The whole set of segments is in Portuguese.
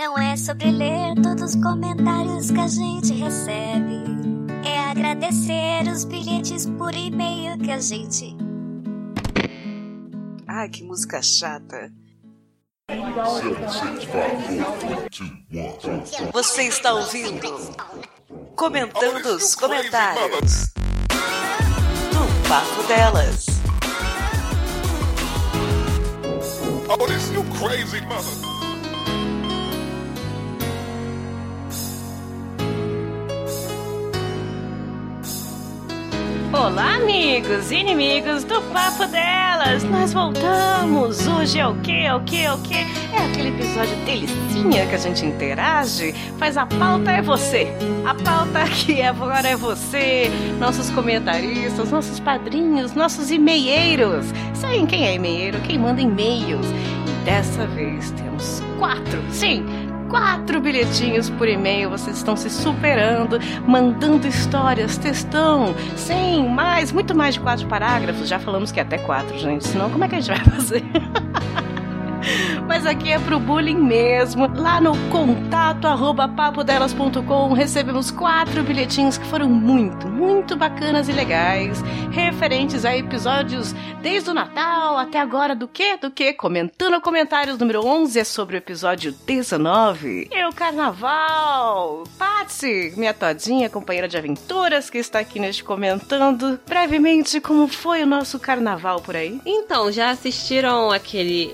Não é sobre ler todos os comentários que a gente recebe. É agradecer os bilhetes por e-mail que a gente. Ai, que música chata. Você está ouvindo? Comentando os comentários. Do Papo Delas. Oh, this you crazy mother. Olá, amigos e inimigos do Papo Delas! Nós voltamos! Hoje é o que, é o que, é o que? É aquele episódio delicinha que a gente interage, mas a pauta é você! A pauta aqui agora é você, nossos comentaristas, nossos padrinhos, nossos e-mailheiros! Sabem quem é e-mailheiro? Quem manda e-mails? E dessa vez temos quatro, sim! Quatro bilhetinhos por e-mail. Vocês estão se superando, mandando histórias, textão, sem mais, muito mais de quatro parágrafos. Já falamos que é até quatro, gente. Senão, como é que a gente vai fazer? Mas aqui é pro bullying mesmo. Lá no contato arroba papodelas.com recebemos quatro bilhetinhos que foram muito, muito bacanas e legais, referentes a episódios desde o Natal até agora do que? Do que? Comentando comentários número 11 é sobre o episódio 19. E o Carnaval! Patsy, minha todinha, companheira de aventuras que está aqui neste comentando brevemente como foi o nosso Carnaval por aí. Então, já assistiram aquele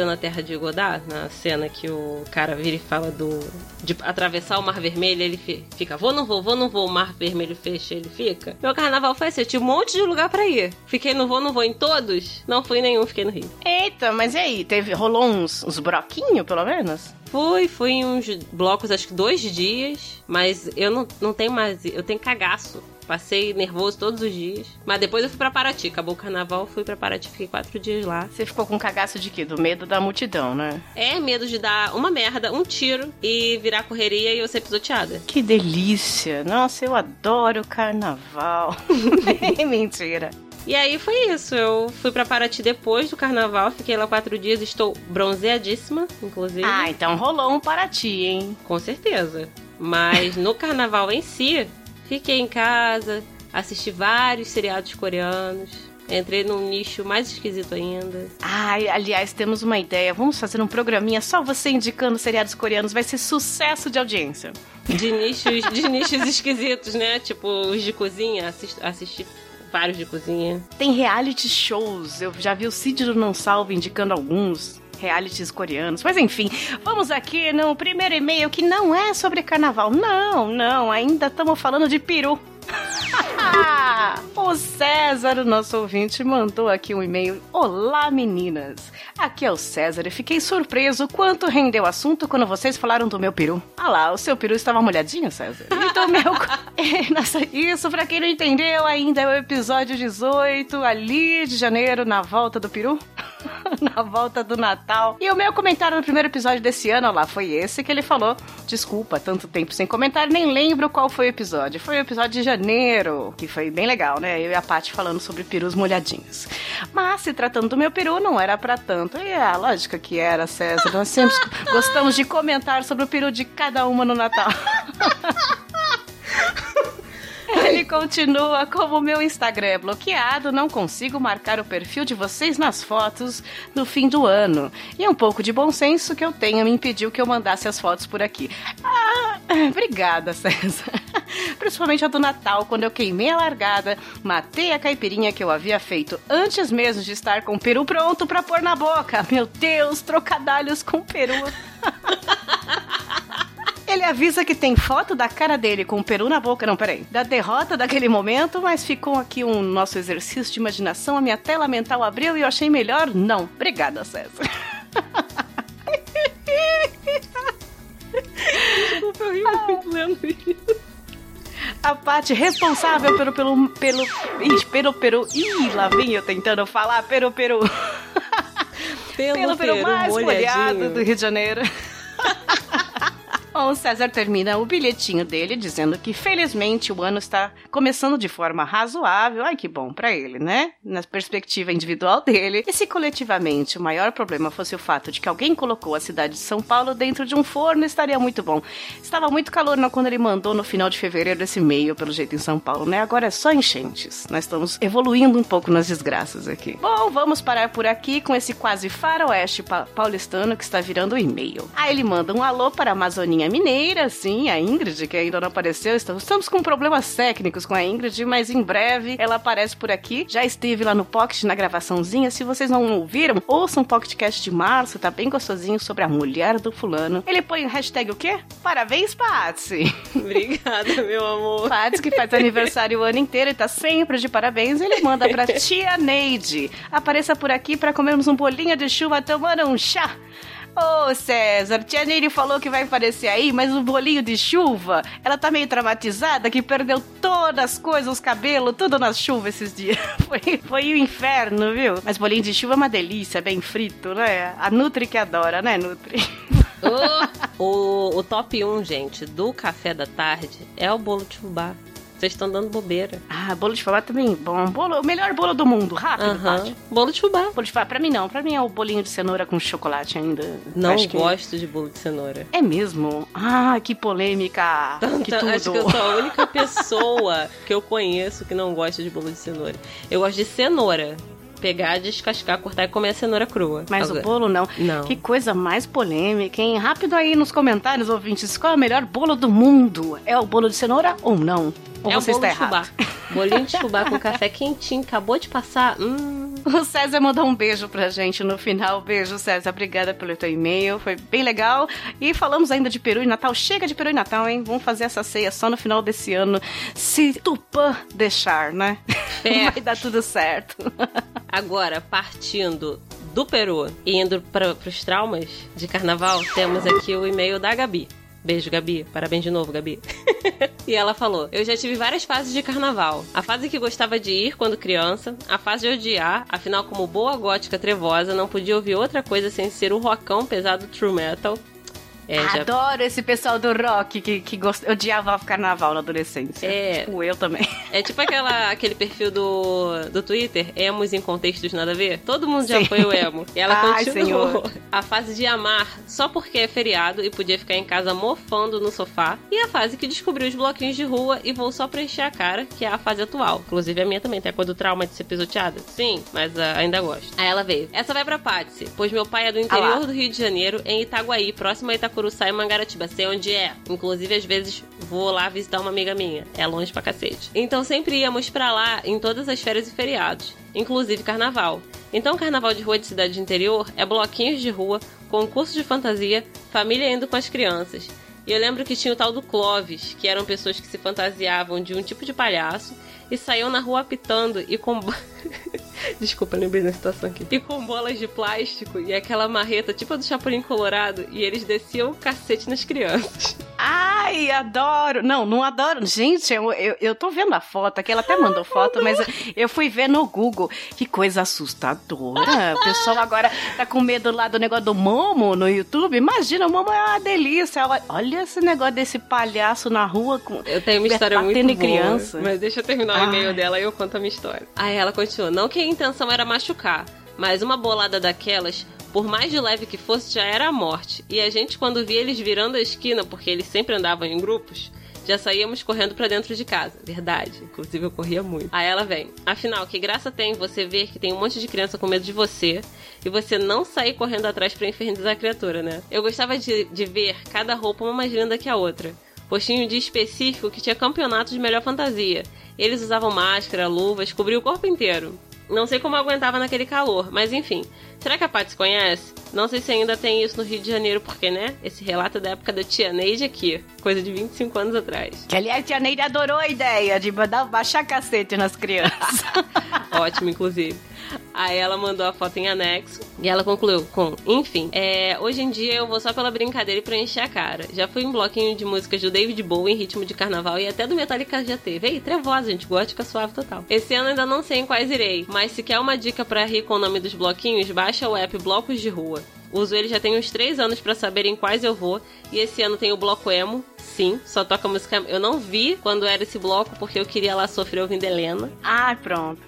Hermanoteu na Terra de Godard? Na cena que o cara vira e fala do... De atravessar o Mar Vermelho, ele fica, vou, não vou, vou, não vou, o Mar Vermelho fecha, ele fica. Meu carnaval foi assim, eu tinha um monte de lugar para ir. Fiquei no vou, não vou em todos? Não fui em nenhum, fiquei no Rio. Eita, mas e aí? Teve, rolou uns, uns broquinhos, pelo menos? Fui, fui em uns blocos, acho que dois dias, mas eu não, não tenho mais, eu tenho cagaço. Passei nervoso todos os dias. Mas depois eu fui pra Paraty. Acabou o carnaval, fui pra Paraty, fiquei quatro dias lá. Você ficou com cagaço de quê? Do medo da multidão, né? É, medo de dar uma merda, um tiro e virar correria e eu ser pisoteada. Que delícia! Nossa, eu adoro carnaval. Mentira. E aí foi isso. Eu fui pra Paraty depois do carnaval, fiquei lá quatro dias, estou bronzeadíssima, inclusive. Ah, então rolou um Paraty, hein? Com certeza. Mas no carnaval em si, Fiquei em casa, assisti vários seriados coreanos. Entrei num nicho mais esquisito ainda. Ai, aliás, temos uma ideia. Vamos fazer um programinha só você indicando seriados coreanos. Vai ser sucesso de audiência. De nichos, de nichos esquisitos, né? Tipo os de cozinha. Assisti, assisti vários de cozinha. Tem reality shows. Eu já vi o Cid do Não Salvo indicando alguns realities coreanos. Mas enfim, vamos aqui no primeiro e-mail que não é sobre carnaval. Não, não, ainda estamos falando de peru. o César, o nosso ouvinte, mandou aqui um e-mail. Olá, meninas. Aqui é o César e fiquei surpreso quanto rendeu o assunto quando vocês falaram do meu peru. Ah lá, o seu peru estava molhadinho, César? Então, meu. Nossa, isso, pra quem não entendeu, ainda é o episódio 18, ali de janeiro, na volta do peru. na volta do Natal. E o meu comentário no primeiro episódio desse ano, lá, foi esse que ele falou. Desculpa, tanto tempo sem comentário, nem lembro qual foi o episódio. Foi o episódio de janeiro, que foi bem legal, né? Eu e a Paty falando sobre perus molhadinhos. Mas se tratando do meu peru, não era para tanto. E a lógica que era, César. Nós sempre gostamos de comentar sobre o peru de cada uma no Natal. Continua como meu Instagram é bloqueado, não consigo marcar o perfil de vocês nas fotos no fim do ano. E um pouco de bom senso que eu tenho me impediu que eu mandasse as fotos por aqui. Ah, obrigada, César. Principalmente a do Natal, quando eu queimei a largada, matei a caipirinha que eu havia feito antes mesmo de estar com o peru pronto para pôr na boca. Meu Deus, trocadalhos com peru. Ele avisa que tem foto da cara dele com o peru na boca. Não, peraí. Da derrota daquele momento, mas ficou aqui um nosso exercício de imaginação. A minha tela mental abriu e eu achei melhor não. Obrigada, César. Desculpa, eu ri muito lendo isso. A parte responsável pelo pelo pelo ih, pelo peru. Ih, lá vem eu tentando falar pelo peru. Pelo, pelo peru, mais molhado do Rio de Janeiro. Bom, o César termina o bilhetinho dele dizendo que felizmente o ano está começando de forma razoável. Ai, que bom para ele, né? Na perspectiva individual dele. E se coletivamente o maior problema fosse o fato de que alguém colocou a cidade de São Paulo dentro de um forno, estaria muito bom. Estava muito calor quando ele mandou no final de fevereiro esse e-mail, pelo jeito, em São Paulo, né? Agora é só enchentes. Nós estamos evoluindo um pouco nas desgraças aqui. Bom, vamos parar por aqui com esse quase faroeste pa paulistano que está virando e-mail. Aí ele manda um alô para a Amazoninha Mineira, sim, a Ingrid, que ainda não apareceu. Estamos, estamos com problemas técnicos com a Ingrid, mas em breve ela aparece por aqui. Já esteve lá no Pocket na gravaçãozinha. Se vocês não ouviram, ouçam o Pocketcast de março, tá bem gostosinho sobre a mulher do fulano. Ele põe o hashtag o quê? Parabéns, Patsy! Obrigada, meu amor. Patsy, que faz aniversário o ano inteiro e tá sempre de parabéns, ele manda pra tia Neide. Apareça por aqui para comermos um bolinho de chuva tomando um chá. Ô César, tia Neide falou que vai aparecer aí, mas o bolinho de chuva, ela tá meio traumatizada que perdeu todas as coisas, os cabelos, tudo na chuva esses dias. Foi, foi o inferno, viu? Mas bolinho de chuva é uma delícia, bem frito, né? A Nutri que adora, né, Nutri? Oh, o, o top 1, gente, do café da tarde é o bolo de fubá. Vocês estão dando bobeira. Ah, bolo de fubá também bom. Bolo, o melhor bolo do mundo, rápido. Bolo de fubá. Bolo de fubá, pra mim não. Pra mim é o bolinho de cenoura com chocolate ainda. Não que- gosto de bolo de cenoura. É mesmo? Ah, que polêmica. que Então, tudo. acho que eu sou a única pessoa que eu conheço que não gosta de bolo de cenoura. Eu gosto de cenoura. Pegar, descascar, cortar e comer a cenoura crua. Mas Agora- o bolo não. Não. Que coisa mais polêmica, hein? Rápido aí nos comentários, ouvintes. Qual é o melhor bolo do mundo? É o bolo de cenoura ou não? Ou é o você bolo está de fubá. errado? Bolinho de fubá com café quentinho, acabou de passar. Hum, O César mandou um beijo pra gente no final. Beijo, César. Obrigada pelo teu e-mail. Foi bem legal. E falamos ainda de Peru e Natal. Chega de Peru e Natal, hein? Vamos fazer essa ceia só no final desse ano. Se Tupã deixar, né? É. Vai dar tudo certo. Agora, partindo do Peru e indo para os traumas de carnaval, temos aqui o e-mail da Gabi. Beijo, Gabi. Parabéns de novo, Gabi. e ela falou: Eu já tive várias fases de carnaval. A fase que gostava de ir quando criança, a fase de odiar, afinal, como boa gótica trevosa, não podia ouvir outra coisa sem ser o rockão pesado true metal. É, já Adoro esse pessoal do rock que, que gost... odiava o carnaval na adolescência. É. Tipo, eu também. É tipo aquela, aquele perfil do, do Twitter, emos em contextos nada a ver. Todo mundo já Sim. foi o emo. E ela Ai, continuou. senhor. A fase de amar só porque é feriado e podia ficar em casa mofando no sofá. E a fase que descobriu os bloquinhos de rua e vou só pra encher a cara, que é a fase atual. Inclusive a minha também, tem a coisa do trauma de ser pisoteada. Sim, mas ah, ainda gosto. Aí ela veio. Essa vai pra Patsy, pois meu pai é do Ah interior lá. do Rio de Janeiro, em Itaguaí, próximo a Itacuruçá e Mangaratiba. Sei onde é. Inclusive, às vezes, vou lá visitar uma amiga minha. É longe pra cacete. Então sempre íamos pra lá em todas as férias e feriados. Inclusive carnaval. Então, carnaval de rua de cidade de interior é bloquinhos de rua, concurso de fantasia, família indo com as crianças. E eu lembro que tinha o tal do Clovis, que eram pessoas que se fantasiavam de um tipo de palhaço e saíam na rua apitando e com. Desculpa, lembrei da situação aqui. E com bolas de plástico e aquela marreta tipo a do Chapolin Colorado e eles desciam o cacete nas crianças. Ai, adoro. Não, não adoro. Gente, eu, eu, eu tô vendo a foto aqui, ela até mandou foto, mas eu fui ver no Google. Que coisa assustadora. O pessoal agora tá com medo lá do negócio do Momo no YouTube. Imagina, o Momo é uma delícia. Olha esse negócio desse palhaço na rua com. Eu tenho uma história muito boa, criança. mas deixa eu terminar o e-mail Ai. dela e eu conto a minha história. Aí ela continua, não que a intenção era machucar, mas uma bolada daquelas, por mais de leve que fosse, já era a morte. E a gente, quando via eles virando a esquina, porque eles sempre andavam em grupos, já saíamos correndo pra dentro de casa. Verdade. Inclusive eu corria muito. Aí ela vem. Afinal, que graça tem você ver que tem um monte de criança com medo de você e você não sair correndo atrás pra infernizar a criatura, né? Eu gostava de, de ver cada roupa uma mais linda que a outra. Postinho um dia específico que tinha campeonato de melhor fantasia. Eles usavam máscara, luvas, cobriam o corpo inteiro. Não sei como aguentava naquele calor, mas enfim. Será que a Paty se conhece? Não sei se ainda tem isso no Rio de Janeiro, porque, né? Esse relato é da época da tia Neide aqui, coisa de 25 anos atrás. Que aliás, tia Neide adorou a ideia de mandar baixar cacete nas crianças. Ótimo, inclusive. Aí ela mandou a foto em anexo e ela concluiu com: Enfim, é, hoje em dia eu vou só pela brincadeira e pra encher a cara. Já fui em bloquinho de músicas do David Bowie em ritmo de carnaval e até do Metallica já teve. Ei, trevosa, gente, gótica suave total. Esse ano ainda não sei em quais irei, mas se quer uma dica pra rir com o nome dos bloquinhos, baixa o app Blocos de Rua. Uso ele já tem uns três anos pra saberem quais eu vou. E esse ano tem o bloco emo. Sim, só toca música. Eu não vi quando era esse bloco porque eu queria lá sofrer ouvindo Helena. Ah, pronto.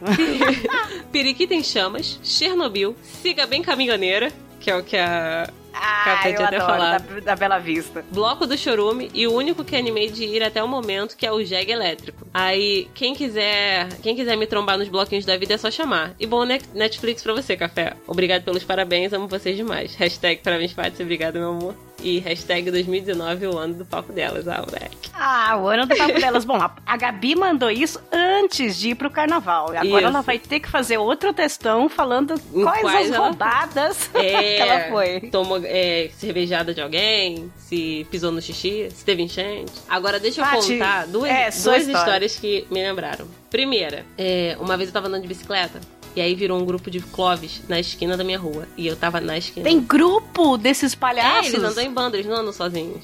Periquita em Chamas, Chernobyl, Siga Bem Caminhoneira, que é o que a Ah, eu tinha até adoro, falado. da, da Bela Vista. Bloco do Chorume e o único que animei de ir até o momento, que é o Jeg Elétrico. Aí, quem quiser, quem quiser me trombar nos bloquinhos da vida é só chamar. E bom Net- Netflix pra você, Café. Obrigado pelos parabéns, amo vocês demais. Hashtag parabéns, Paty, obrigado, meu amor. E hashtag 2019, o ano do palco delas, ah, moleque. Ah, o ano do papo delas. Bom, a, Gabi mandou isso antes de ir pro carnaval. Agora Isso. ela vai ter que fazer outro textão falando quais, quais as ela- rodadas É, que ela foi. Tomou é, cervejada de alguém, se pisou no xixi, se teve enchente. Agora deixa eu Paty, contar duas, é, duas história. histórias que me lembraram. Primeira, é, uma vez eu tava andando de bicicleta. E aí virou um grupo de cloves na esquina da minha rua. E eu tava na esquina. Tem grupo desses É, palhaços? eles andam em banda, eles não andam sozinhos.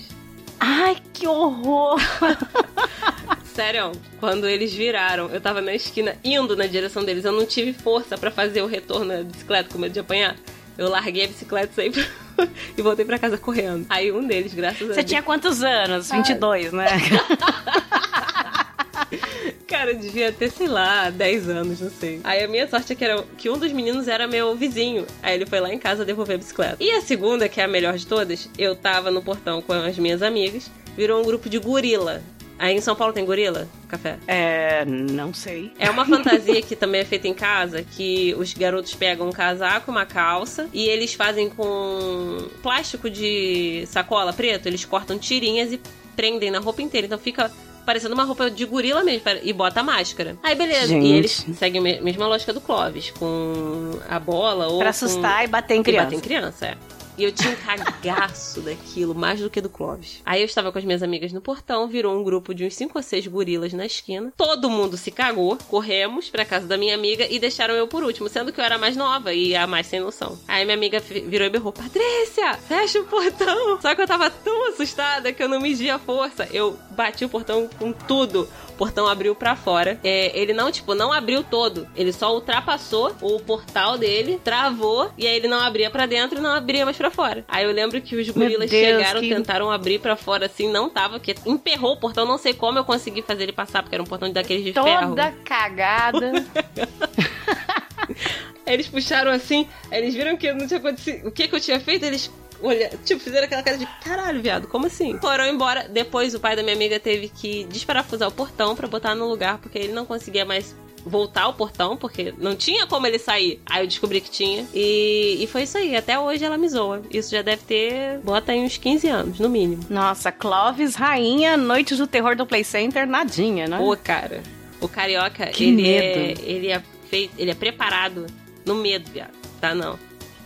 Ai, que horror! Sério, quando eles viraram, eu tava na esquina indo na direção deles. Eu não tive força pra fazer o retorno da bicicleta com medo de apanhar. Eu larguei a bicicleta saí pra... e voltei pra casa correndo. Aí um deles, graças a Você Deus. tinha quantos anos? 22, né? Cara, eu devia ter, sei lá, 10 anos, não sei. Aí a minha sorte é que, era, que um dos meninos era meu vizinho. Aí ele foi lá em casa devolver a bicicleta. E a segunda, que é a melhor de todas, eu tava no portão com as minhas amigas, virou um grupo de gorila. Aí em São Paulo tem gorila? Café? É, não sei. É uma fantasia que também é feita em casa, que os garotos pegam um casaco, uma calça, e eles fazem com plástico de sacola preto, eles cortam tirinhas e prendem na roupa inteira. Então fica parecendo uma roupa de gorila mesmo, e bota a máscara. Aí beleza, Gente. e eles seguem a me- mesma lógica do Clóvis, com a bola ou Pra com- assustar e bater em e criança. bater em criança, é. E eu tinha um cagaço daquilo, mais do que do Clóvis. Aí eu estava com as minhas amigas no portão, virou um grupo de uns 5 ou 6 gorilas na esquina. Todo mundo se cagou, corremos pra casa da minha amiga e deixaram eu por último, sendo que eu era mais nova e a mais sem noção. Aí minha amiga virou e berrou: Patrícia, fecha o portão! Só que eu tava tão assustada que eu não medi a força. Eu bati o portão com tudo. O portão abriu pra fora. É, ele não, tipo, não abriu todo. Ele só ultrapassou o portal dele, travou, e aí ele não abria pra dentro e não abria mais pra fora. Aí eu lembro que os gorilas Deus, chegaram, que- tentaram abrir pra fora assim, não tava, porque emperrou o portão, não sei como eu consegui fazer ele passar, porque era um portão daqueles de ferro. Toda cagada. Eles puxaram assim, eles viram que não tinha acontecido. O que que eu tinha feito? Eles olha, tipo, fizeram aquela cara de caralho, viado, como assim? Foram embora. Depois o pai da minha amiga teve que desparafusar o portão pra botar no lugar, porque ele não conseguia mais voltar ao portão, porque não tinha como ele sair. Aí eu descobri que tinha. E, e foi isso aí. Até hoje ela me zoa. Isso já deve ter, bota aí uns 15 anos, no mínimo. Nossa, Clóvis, rainha, Noites do Terror do Play Center, nadinha, né? Pô, cara. O carioca, Que ele medo. é. Ele é feito. Ele é preparado no medo, viado. Tá não.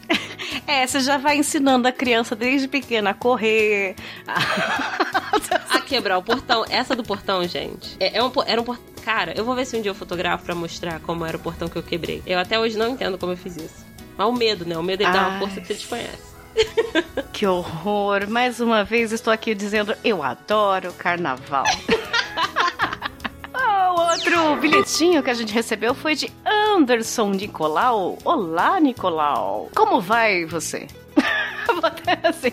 É, você já vai ensinando a criança desde pequena a correr. a quebrar o portão. Essa do portão, gente, é, é um, era um portão. Cara, eu vou ver se um dia eu fotografo pra mostrar como era o portão que eu quebrei. Eu até hoje não entendo como eu fiz isso. Mas o medo, né? O medo ele dá uma força que você desconhece. Que horror! Mais uma vez estou aqui dizendo eu adoro carnaval. O outro bilhetinho que a gente recebeu foi de Anderson Nicolau. Olá, Nicolau. Como vai você? Assim.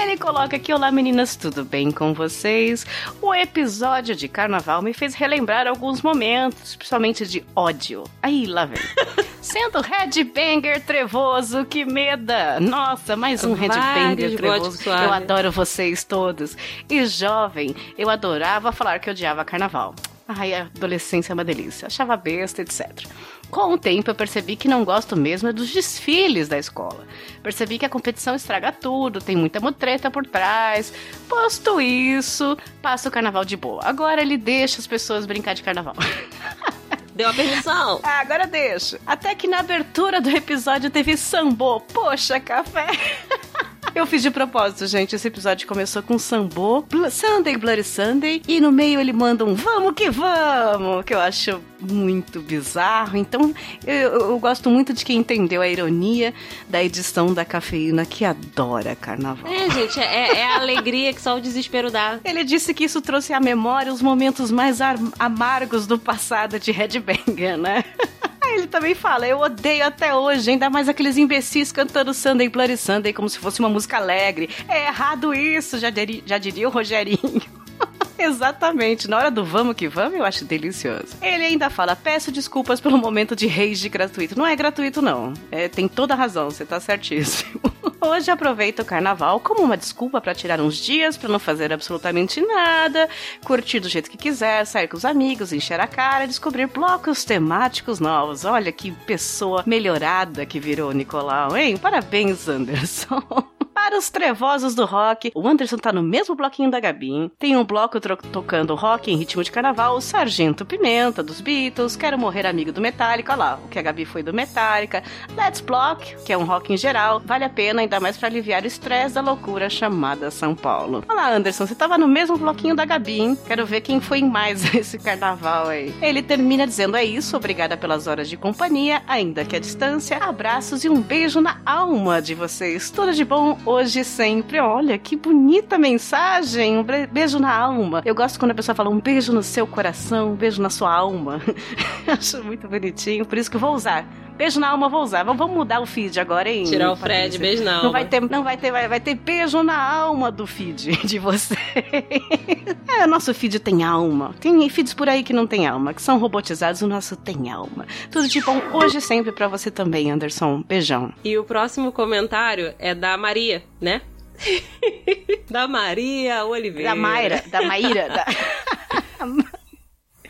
Ele coloca aqui: Olá meninas, tudo bem com vocês? O episódio de carnaval me fez relembrar alguns momentos, principalmente de ódio. Aí lá vem. Sendo headbanger trevoso, que meda! Nossa, mais um headbanger Vários trevoso. góticos suaves. Eu adoro vocês todos. E jovem, eu adorava falar que odiava carnaval. Ai, a adolescência é uma delícia. Achava besta, etc. Com o tempo, eu percebi que não gosto mesmo é dos desfiles da escola. Percebi que a competição estraga tudo, tem muita mutreta por trás. Posto isso, passa o carnaval de boa. Agora ele deixa as pessoas brincar de carnaval. Deu a permissão. Ah, agora deixa. Até que na abertura do episódio teve sambô. Poxa, café. Eu fiz de propósito, gente. Esse episódio começou com sambô, Bl- Sunday, Bloody Sunday, e no meio ele manda um vamos que vamos, que eu acho muito bizarro. Então, eu, eu gosto muito de quem entendeu a ironia da edição da cafeína que adora carnaval. É, gente, é, é a alegria que só o desespero dá. Ele disse que isso trouxe à memória os momentos mais ar- amargos do passado de Headbanger, né? Ele também fala, eu odeio até hoje, ainda mais aqueles imbecis cantando Sunday Bloody Sunday como se fosse uma música alegre. É errado isso, já, diri, já diria o Rogerinho. Exatamente. Na hora do vamos que vamos, eu acho delicioso. Ele ainda fala: peço desculpas pelo momento de rage gratuito. Não é gratuito, não. É, tem toda razão, você tá certíssimo. Hoje aproveito o carnaval como uma desculpa para tirar uns dias, para não fazer absolutamente nada, curtir do jeito que quiser, sair com os amigos, encher a cara, descobrir blocos temáticos novos. Olha que pessoa melhorada que virou Nicolau, hein? Parabéns, Anderson. Para os trevosos do rock, o Anderson tá no mesmo bloquinho da Gabi. Tem um bloco tocando rock em ritmo de carnaval, o Sargento Pimenta, dos Beatles, Quero Morrer Amigo do Metallica, olha lá, o que a Gabi foi do Metallica, Let's Block, que é um rock em geral, vale a pena ainda mais para aliviar o estresse da loucura chamada São Paulo. Olha lá, Anderson, você tava no mesmo bloquinho da Gabi, hein? Quero ver quem foi mais esse carnaval aí. Ele termina dizendo: É isso, obrigada pelas horas de companhia, ainda que a distância. Abraços e um beijo na alma de vocês. Tudo de bom hoje e sempre. Olha, que bonita mensagem. Um beijo na alma. Eu gosto quando a pessoa fala um beijo no seu coração, um beijo na sua alma. Acho muito bonitinho, por isso que eu vou usar. Beijo na alma vou usar. Vamos mudar o feed agora, hein? Tirar o Fred, beijo na alma. Não vai ter, não vai ter, vai, vai ter beijo na alma do feed de você. é, nosso feed tem alma. Tem feeds por aí que não tem alma, que são robotizados, o nosso tem alma. Tudo de bom hoje e sempre para você também, Anderson. Beijão. E o próximo comentário é da Maria, né? da Maria Oliveira. Da Mayra, da Maíra. Da...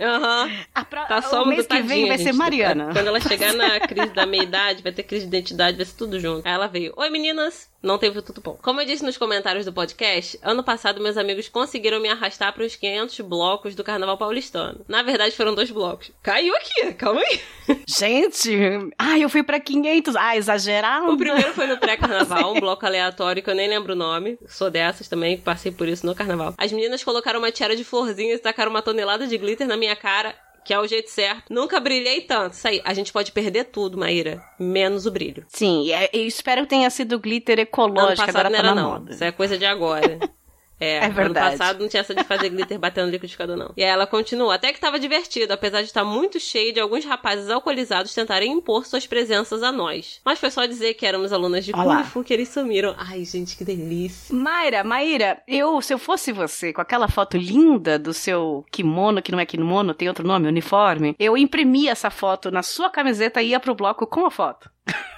Aham. Uhum. Pro... Tá só o mês que vem vai ser Mariana. Quando ela chegar na crise da meia-idade, vai ter crise de identidade, vai ser tudo junto. Aí ela veio. Oi, meninas! Não teve tudo bom. Como eu disse nos comentários do podcast, ano passado meus amigos conseguiram me arrastar para os 500 blocos do Carnaval Paulistano. Na verdade, foram dois blocos. Caiu aqui, calma aí. Gente, ai, eu fui para 500. Ah, exagerado. O primeiro foi no pré-carnaval, um bloco aleatório que eu nem lembro o nome. Sou dessas também, passei por isso no carnaval. As meninas colocaram uma tiara de florzinhas e tacaram uma tonelada de glitter na minha cara que é o jeito certo. Nunca brilhei tanto. Isso aí, a gente pode perder tudo, Maíra, menos o brilho. Sim, é, eu espero que tenha sido glitter ecológico, agora não tá era, na não. moda. Isso é coisa de agora. É, é verdade. Ano passado não tinha essa de fazer glitter batendo no liquidificador, não. E aí ela continua. Até que tava divertido, apesar de estar muito cheio de alguns rapazes alcoolizados tentarem impor suas presenças a nós. Mas foi só dizer que éramos alunas de Kung Fu que eles sumiram. Ai, gente, que delícia. Mayra, Maíra, eu, se eu fosse você, com aquela foto linda do seu kimono, que não é kimono, tem outro nome, uniforme, eu imprimia essa foto na sua camiseta e ia pro bloco com a foto.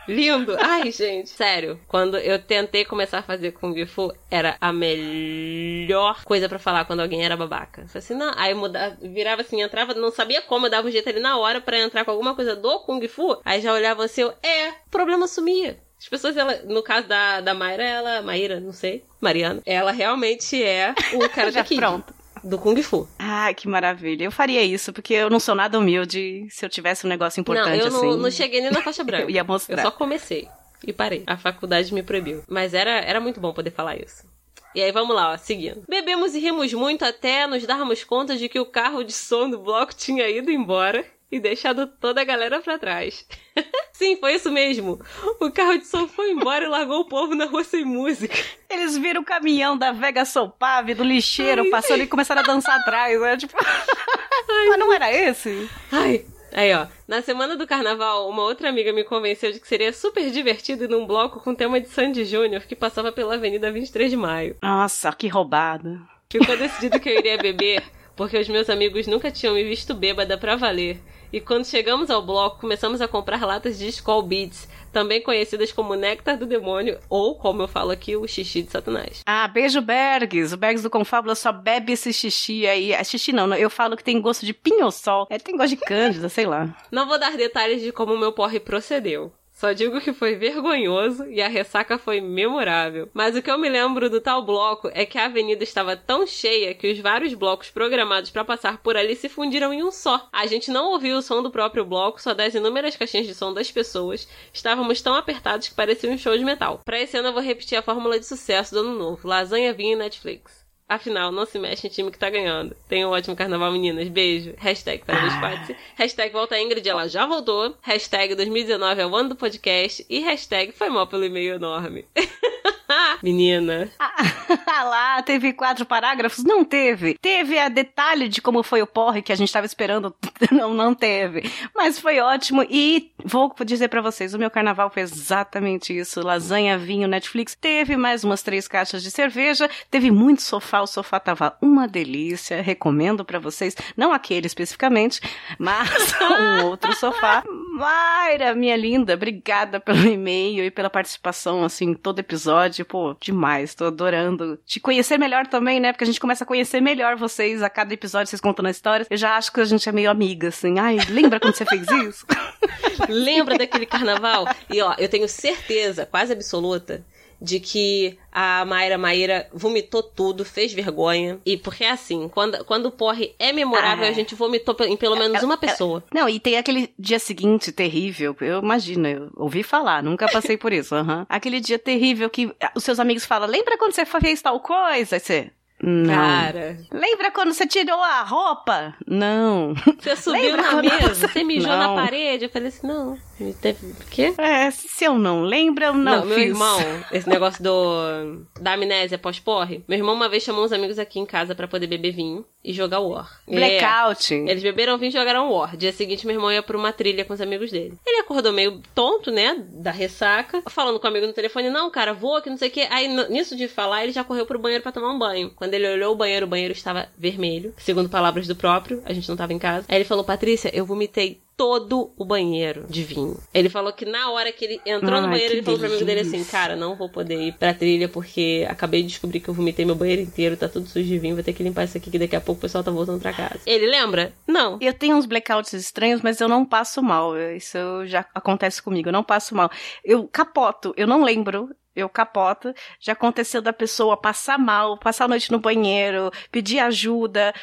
Lindo! Ai, gente, sério. Quando eu tentei começar a fazer Kung Fu, era a melhor coisa para falar quando alguém era babaca. Falei assim, não. Aí mudava, virava assim, entrava, não sabia como, eu dava um jeito ali na hora para entrar com alguma coisa do Kung Fu. Aí já olhava assim, eu, é, o problema sumia. As pessoas, ela, no caso da, da Mayra, ela. Maíra, não sei. Mariana. Ela realmente é o cara já daqui. Pronto do Kung Fu. Ah, que maravilha. Eu faria isso, porque eu não sou nada humilde se eu tivesse um negócio importante não, eu assim. Não, não cheguei nem na faixa branca. eu ia mostrar. Eu só comecei e parei. A faculdade me proibiu. Mas era, era muito bom poder falar isso. E aí vamos lá, ó, seguindo. Bebemos e rimos muito até nos darmos conta de que o carro de som do bloco tinha ido embora e deixado toda a galera pra trás. Sim, foi isso mesmo. O carro de som foi embora e largou o povo na rua sem música. Eles viram o caminhão da Vega Sopave, do lixeiro, Ai, passando e começaram a dançar atrás, né? Tipo... Ai, Mas não era esse? Ai, Aí, ó. Na semana do carnaval, uma outra amiga me convenceu de que seria super divertido ir num bloco com tema de Sandy Júnior que passava pela Avenida 23 de Maio. Nossa, que roubada. Ficou decidido que eu iria beber, porque os meus amigos nunca tinham me visto bêbada pra valer. E quando chegamos ao bloco, começamos a comprar latas de Skull Beats, também conhecidas como Néctar do Demônio, ou, como eu falo aqui, o xixi de Satanás. Ah, beijo Bergs. O Bergs do Confábula só bebe esse xixi aí. É xixi não, eu falo que tem gosto de pinho-sol. É, tem gosto de cândida, sei lá. Não vou dar detalhes de como o meu porre procedeu. Só digo que foi vergonhoso e a ressaca foi memorável. Mas o que eu me lembro do tal bloco é que a avenida estava tão cheia que os vários blocos programados para passar por ali se fundiram em um só. A gente não ouviu o som do próprio bloco, só das inúmeras caixinhas de som das pessoas. Estávamos tão apertados que parecia um show de metal. Pra esse ano eu vou repetir a fórmula de sucesso do ano novo: lasanha, vinho e Netflix. Afinal, não se mexe em time que tá ganhando. Tenha um ótimo carnaval, meninas. Beijo. Hashtag parabéns, ah. Hashtag volta Ingrid, ela já voltou. Hashtag 2019 é o ano do podcast. E hashtag foi mal pelo e-mail enorme. Menina. A, Ah lá, teve quatro parágrafos? Não teve. Teve a detalhe de como foi o porre que a gente estava esperando? Não, não teve. Mas foi ótimo e vou dizer para vocês, o meu carnaval foi exatamente isso. Lasanha, vinho, Netflix. Teve mais umas três caixas de cerveja. Teve muito sofá. O sofá tava uma delícia. Recomendo para vocês. Não aquele especificamente, mas um outro sofá. Mayra, minha linda, obrigada pelo e-mail e pela participação, assim, todo episódio. Pô, demais. Tô adorando te conhecer melhor também, né? Porque a gente começa a conhecer melhor vocês a cada episódio, vocês contando histórias. Eu já acho que a gente é meio amiga, assim. Ai, lembra quando você fez isso? lembra daquele carnaval? E ó, eu tenho certeza, quase absoluta, de que a Mayra Maíra vomitou tudo, fez vergonha. E porque é assim, quando, quando o porre é memorável, ah, a gente vomitou em pelo menos ela, uma pessoa. Ela, não, e tem aquele dia seguinte terrível, eu imagino, eu ouvi falar, nunca passei por isso. Uhum. Aquele dia terrível que os seus amigos falam, lembra quando você fez tal coisa? Aí você, não. Cara. Lembra quando você tirou a roupa? Não. Você subiu Lembra na mesa, você mijou não. na parede. Eu falei assim, não. Teve o quê? É, se eu não lembro, eu não, não meu irmão, esse negócio do da amnésia pós-porre. Meu irmão uma vez chamou uns amigos aqui em casa para poder beber vinho e jogar War. Blackout. É, eles beberam vinho e jogaram War. Dia seguinte, meu irmão ia pra uma trilha com os amigos dele. Ele acordou meio tonto, né, da ressaca, falando com o amigo no telefone, não, cara, vou, que não sei o quê. Aí, nisso de falar, ele já correu pro banheiro para tomar um banho. Quando ele olhou o banheiro, o banheiro estava vermelho, segundo palavras do próprio, a gente não tava em casa. Aí ele falou, Patrícia, eu vomitei todo o banheiro de vinho. Ele falou que na hora que ele entrou no banheiro, ele falou pro amigo dele assim: Cara, não vou poder ir pra trilha porque acabei de descobrir que eu vomitei meu banheiro inteiro, tá tudo sujo de vinho, vou ter que limpar isso aqui que daqui a pouco o pessoal tá voltando pra casa. Ele lembra? Não. Eu tenho uns blackouts estranhos, mas eu não passo mal. Isso já acontece comigo, eu não passo mal. Eu capoto, eu não lembro eu capoto. Já aconteceu da pessoa passar mal, passar a noite no banheiro, pedir ajuda,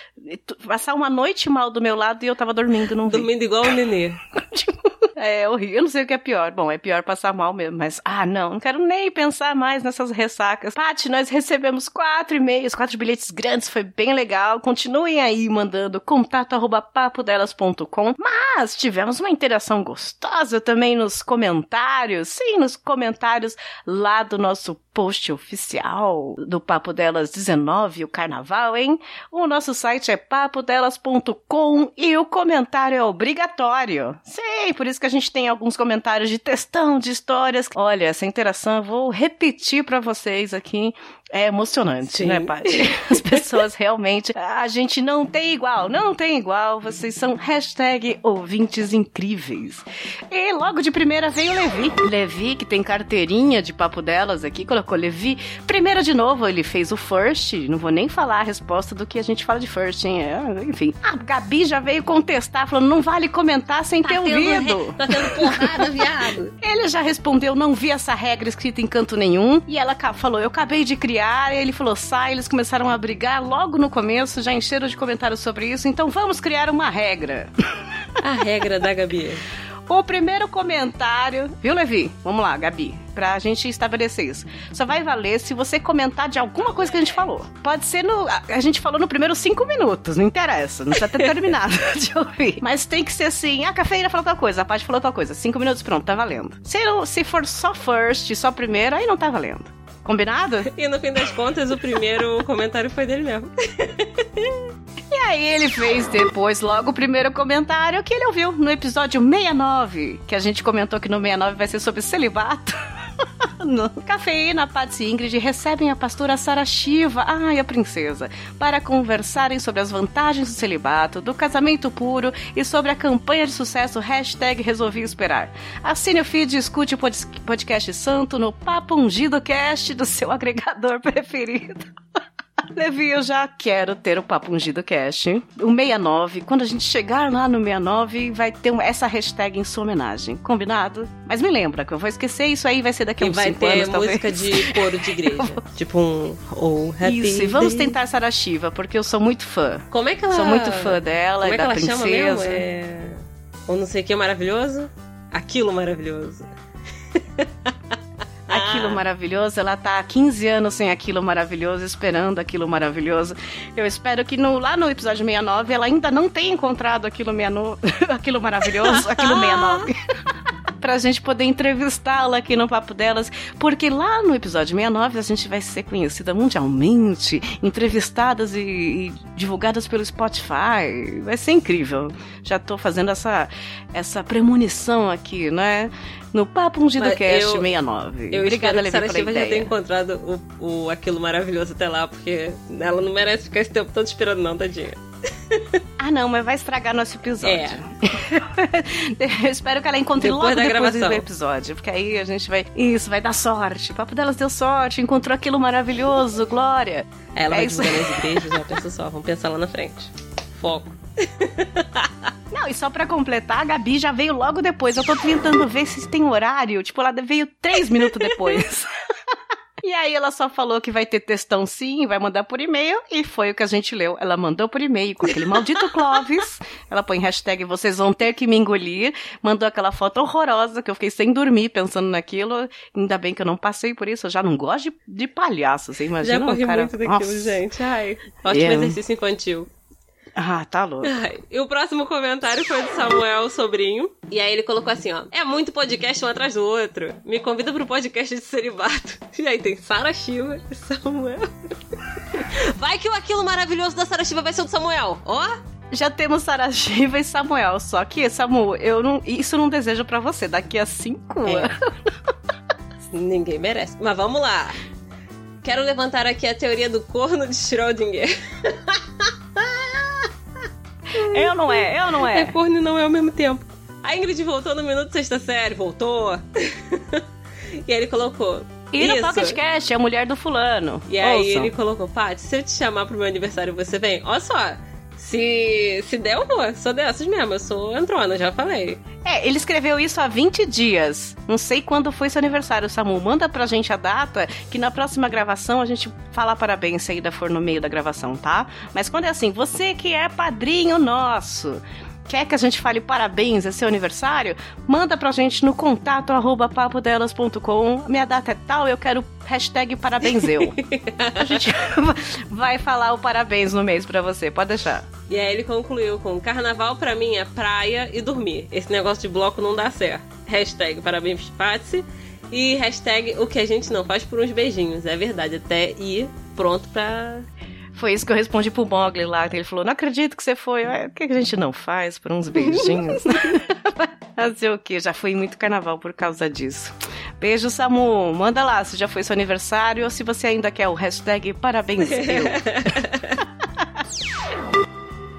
passar uma noite mal do meu lado e eu tava dormindo, não vi. Dormindo igual um nenê. é horrível. Eu não sei o que é pior. Bom, é pior passar mal mesmo, mas ah, não, não quero nem pensar mais nessas ressacas. Paty, nós recebemos quatro e-mails, quatro bilhetes grandes, foi bem legal. Continuem aí mandando contato arroba papodelas.com. Mas tivemos uma interação gostosa também nos comentários. Sim, nos comentários lá do nosso post oficial do Papo Delas 19, o carnaval, hein? O nosso site é papodelas.com e o comentário é obrigatório. Sim, por isso que a gente tem alguns comentários de textão, de histórias. Olha, essa interação eu vou repetir para vocês aqui é emocionante, Sim. né, Paty? As pessoas realmente. A gente não tem igual, não tem igual. Vocês são hashtag ouvintes incríveis. E logo de primeira veio o Levi. Levi, que tem carteirinha de papo delas aqui, colocou Levi. Primeiro de novo, ele fez o first. Não vou nem falar a resposta do que a gente fala de first, hein? É, enfim. A Gabi já veio contestar, falando: não vale comentar sem tá ter ouvido. Re... Tá tendo porrada, viado. Ele já respondeu: não vi essa regra escrita em canto nenhum. E ela falou: eu acabei de criar criar, ele falou sai, eles começaram a brigar logo no começo, já encheram de comentários sobre isso, então vamos criar uma regra. A regra da Gabi. O primeiro comentário, viu, Levi? Vamos lá, Gabi, pra gente estabelecer isso. Só vai valer se você comentar de alguma coisa que a gente falou. Pode ser no. A gente falou no primeiro cinco minutos, não interessa, não precisa ter terminado de ouvir. Mas tem que ser assim: a cafeína falou tal coisa, a parte falou tal coisa. Cinco minutos, pronto, tá valendo. Se, se for só first, só primeiro, aí não tá valendo. Combinado? E no fim das contas, o primeiro comentário foi dele mesmo. E aí ele fez depois logo o primeiro comentário que ele ouviu no episódio 69, que a gente comentou que no 69 vai ser sobre celibato. No Cafeína, Patsy e Ingrid recebem a pastora Sara Shiva, ai, a princesa, para conversarem sobre as vantagens do celibato, do casamento puro e sobre a campanha de sucesso hashtag Resolvi Esperar. Assine o feed e escute o podcast santo no Papo Ungido Cast do seu agregador preferido. Levi, eu já quero ter o Papo Ungido Cast. O 69, quando a gente chegar lá no 69, vai ter essa hashtag em sua homenagem. Combinado? Mas me lembra que eu vou esquecer isso aí, vai ser daqui a uns 5 anos, vai ter música de coro de igreja. tipo um... Oh, happy Isso, e vamos tentar Sarah Shiva, porque eu sou muito fã. Como é que ela... Sou muito fã dela Como e é da ela princesa. Chama mesmo? É... Ou não sei o que maravilhoso? Aquilo maravilhoso. aquilo ah. maravilhoso. Ela tá há 15 anos sem aquilo maravilhoso, esperando aquilo maravilhoso. Eu espero que no, lá no episódio 69 ela ainda não tenha encontrado aquilo, meia no... aquilo maravilhoso, aquilo 69. pra gente poder entrevistá-la aqui no Papo Delas, porque lá no episódio 69 a gente vai ser conhecida mundialmente, entrevistadas e, e divulgadas pelo Spotify. Vai ser incrível. Já tô fazendo essa, essa premonição aqui, né? No Papo Ungido Mas Cast eu- 69. Eu Obrigada, Levi, pela Shiva já tenha ideia. encontrado o, o, aquilo maravilhoso até lá, porque ela não merece ficar esse tempo todo esperando, não, tadinha. Ah, não, mas vai estragar nosso episódio. É. Eu espero que ela encontre Depois logo da depois gravação. do episódio, porque aí a gente vai. Isso, vai dar sorte. O papo delas deu sorte, encontrou aquilo maravilhoso, Glória. Ela É vai isso. divulgar nas igrejas, já pensa só, vamos pensar lá na frente. Foco. Não, e só pra completar, a Gabi já veio logo depois. Eu tô tentando ver se tem horário. Tipo, ela veio três minutos depois. E aí ela só falou que vai ter textão sim, vai mandar por e-mail, e foi o que a gente leu. Ela mandou por e-mail com aquele maldito Clóvis. Ela põe hashtag vocês vão ter que me engolir. Mandou aquela foto horrorosa que eu fiquei sem dormir pensando naquilo. Ainda bem que eu não passei por isso. Eu já não gosto de, de palhaço, você imagina já um corri cara... muito daquilo, Nossa. gente. Ai, ótimo É. exercício infantil. Ah, tá louco. E o próximo comentário foi do Samuel Sobrinho. E aí ele colocou assim, ó. É muito podcast um atrás do outro. Me convida pro podcast de celibato. E aí tem Sara Shiva e Samuel. Vai que o aquilo maravilhoso da Sara Shiva vai ser o do Samuel. Ó. Já temos Sarah Shiva e Samuel, só que, Samu, eu não, isso não desejo pra você. Daqui a cinco É. anos. Ninguém merece. Mas vamos lá. Quero levantar aqui a teoria do corno de Schrödinger. Eu não é, eu não É é. corno e não é ao mesmo tempo. A Ingrid voltou no minuto sexta série, voltou. e aí ele colocou. E no. Pocket Cast, é a mulher do fulano. E aí Ouçam. ele colocou, Paty, se eu te chamar pro meu aniversário, você vem? Olha só, se, se der, eu vou. Sou dessas mesmo, eu sou entrona, já falei. É, ele escreveu isso há 20 dias. Não sei quando foi seu aniversário, Samu. Manda pra gente a data, que na próxima gravação a gente fala parabéns se ainda for no meio da gravação, tá? Mas quando é assim, você que é padrinho nosso. Quer que a gente fale parabéns, é seu aniversário? Manda pra gente no contato arroba papodelas.com. Minha data é tal, eu quero hashtag parabéns eu. a gente vai falar o parabéns no mês pra você, pode deixar. E aí ele concluiu com: Carnaval pra mim é praia e dormir. Esse negócio de bloco não dá certo. Hashtag parabéns, Patsy. E hashtag o que a gente não faz por uns beijinhos. É verdade, até ir pronto pra. Foi isso que eu respondi pro Mogli lá. Ele falou: Não acredito que você foi. Ué, O que a gente não faz por uns beijinhos? Fazer o quê? Já fui muito carnaval por causa disso. Beijo, Samu. Manda lá se já foi seu aniversário ou se você ainda quer o hashtag parabéns eu.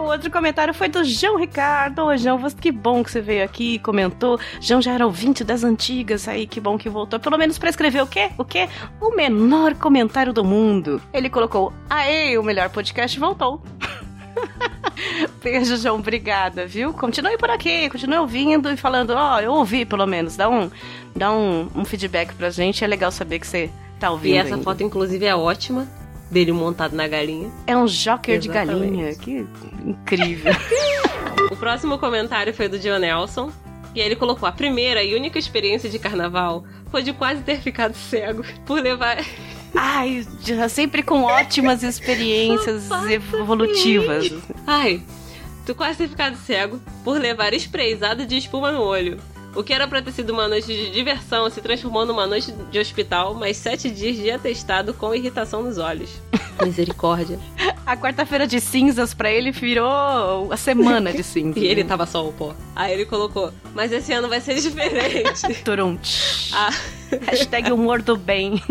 O outro comentário foi do João Ricardo. Ô, João, que bom que você veio aqui e comentou. João já era ouvinte das antigas aí, que bom que voltou. Pelo menos pra escrever o quê? O quê? O menor comentário do mundo. Ele colocou: Aê, o melhor podcast voltou. Beijo, João. Obrigada, viu? Continue por aqui, continue ouvindo e falando, ó, eu ouvi pelo menos. Dá um, dá um, um feedback pra gente. É legal saber que você tá ouvindo. E essa ainda. foto, inclusive, é ótima. Dele montado na galinha. É um joker de galinha. Que incrível. O próximo comentário foi do John Nelson. E ele colocou: A primeira e única experiência de carnaval foi de quase ter ficado cego por levar. Ai, sempre com ótimas experiências evolutivas. Ai, tu quase ter ficado cego por levar sprayzado de espuma no olho. O que era pra ter sido uma noite de diversão se transformou numa noite de hospital, mais sete dias de atestado com irritação nos olhos. Misericórdia. A quarta-feira de cinzas pra ele virou a semana de cinzas. E ele tava só o pó. Aí ele colocou: Mas esse ano vai ser diferente. Turum. ah. Hashtag humor do bem.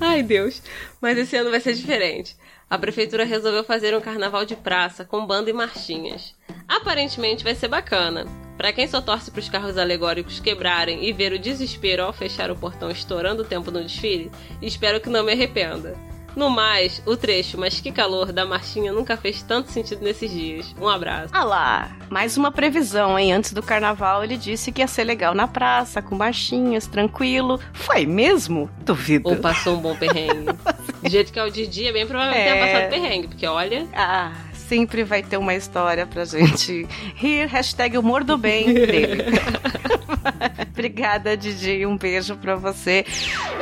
Ai, Deus. Mas esse ano vai ser diferente. A prefeitura resolveu fazer um carnaval de praça com banda e marchinhas. Aparentemente vai ser bacana. Pra quem só torce pros carros alegóricos quebrarem e ver o desespero ao fechar o portão estourando o tempo no desfile, espero que não me arrependa. No mais, o trecho Mas que calor da marchinha nunca fez tanto sentido nesses dias. Um abraço. Ah lá, mais uma previsão, hein? Antes do carnaval ele disse que ia ser legal na praça, com marchinhas, tranquilo. Foi mesmo? Duvido. Ou passou um bom perrengue. Do jeito que é o Didi, é bem provável que É. tenha passado perrengue, porque olha. Ah, sempre vai ter uma história pra gente rir. Hashtag humor do bem dele. Obrigada, Didi. Um beijo pra você.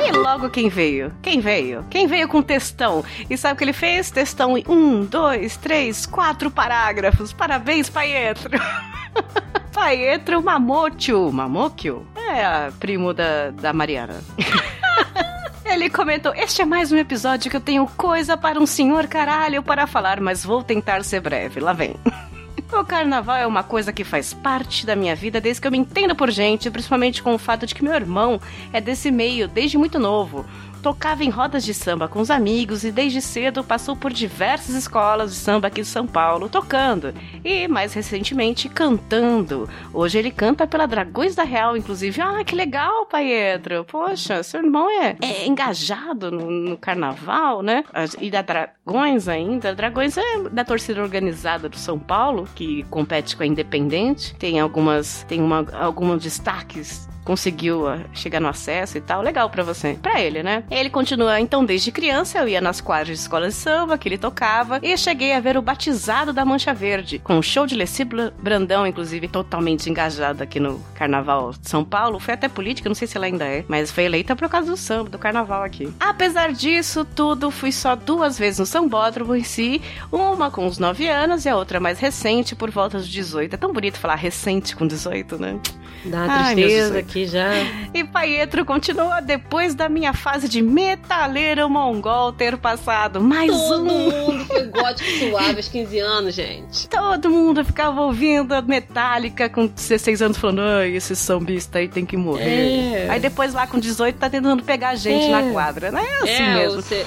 E logo quem veio? Quem veio? Quem veio com textão? E sabe o que ele fez? Textão em um, dois, três, quatro parágrafos. Parabéns, Pietro. Paetro Mamocchio. Mamocchio? É, primo da, da Mariana. Ele comentou: Este é mais um episódio que eu tenho coisa para um senhor caralho para falar, mas vou tentar ser breve. Lá vem. O carnaval é uma coisa que faz parte da minha vida desde que eu me entendo por gente, principalmente com o fato de que meu irmão é desse meio desde muito novo tocava em rodas de samba com os amigos e desde cedo passou por diversas escolas de samba aqui de São Paulo, tocando e, mais recentemente, cantando. Hoje ele canta pela Dragões da Real, inclusive. Ah, que legal, Pietro! Poxa, seu irmão é, é engajado no, no, carnaval, né? E da Dragões ainda. Dragões é da torcida organizada do São Paulo, que compete com a Independente. Tem algumas, tem uma, alguns destaques conseguiu ah, chegar no acesso e tal. Legal para você. para ele, né? Ele continua, então, desde criança eu ia nas quadras de escola de samba que ele tocava e cheguei a ver o batizado da Mancha Verde, com o show de Leci Brandão, inclusive, totalmente engajado aqui no Carnaval de São Paulo. Foi até política, não sei se ela ainda é, mas foi eleita por causa do samba, do carnaval aqui. Apesar disso tudo, fui só duas vezes no São Bódromo em si, uma com os 9 anos e a outra mais recente, por volta dos 18. É tão bonito falar recente com 18, né? Dá uma tristeza aqui já. E Paietro continua depois da minha fase de metaleiro mongol ter passado. Mais Todo um. mundo foi gótico suave aos 15 anos, gente. Todo mundo ficava ouvindo a Metallica com 16 anos falando, ai, esse sambista aí tem que morrer. É. Aí depois lá com 18 tá tentando pegar a gente é. na quadra, né? É assim é, mesmo. Você...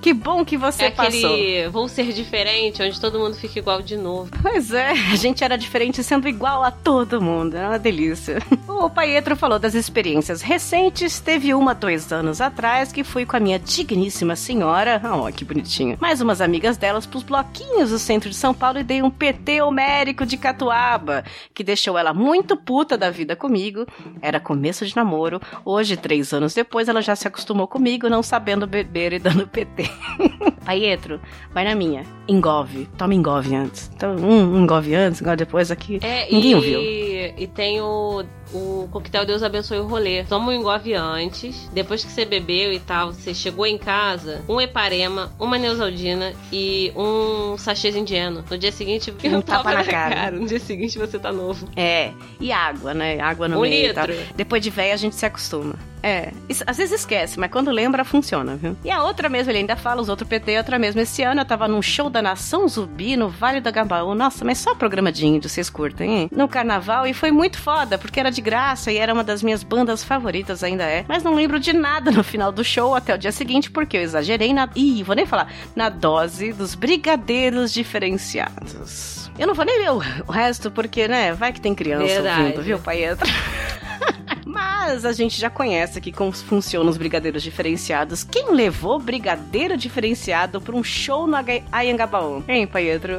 Que bom que você é passou. Aquele vou ser diferente, onde todo mundo fica igual de novo. Pois é, a gente era diferente sendo igual a todo mundo. É uma delícia. O Pietro falou das experiências recentes. Teve uma dois anos atrás que fui com a minha digníssima senhora. Oh, que bonitinha. Mais umas amigas delas pros bloquinhos do centro de São Paulo e dei um PT homérico de catuaba, que deixou ela muito puta da vida comigo. Era começo de namoro. Hoje, três anos depois, ela já se acostumou comigo, não sabendo beber e dando PT. Pietro, vai na minha. Engove. Toma engove antes. Então, um engove antes, engove depois aqui. É, Ninguém e... ouviu. E tem o o coquetel Deus abençoe o rolê. Toma um engove antes, depois que você bebeu e tal, você chegou em casa, um eparema, uma neusaldina e um sachêzinho indiano. No dia seguinte, um tapa na cara. cara. No dia seguinte você tá novo. É, e água, né? Água no um meio litro. Depois de velho a gente se acostuma. É, isso, às vezes esquece, mas quando lembra, funciona, viu? E a outra mesmo, ele ainda fala, os outros PT, outra mesmo. Esse ano eu tava num show da Nação Zumbi, no Vale do Agabaú. Nossa, mas só programa de índio, vocês curtem, hein? No carnaval, e foi muito foda, porque era de graça e era uma das minhas bandas favoritas, ainda é. Mas não lembro de nada no final do show até o dia seguinte, porque eu exagerei na. Ih, vou nem falar. Na dose dos brigadeiros diferenciados. Eu não vou nem ler o resto, porque, né, vai que tem criança Verdade. ouvindo, viu, Paietra? Mas a gente já conhece aqui como funcionam os brigadeiros diferenciados. Quem levou brigadeiro diferenciado para um show no Ayangabaú? Hein, Pietro?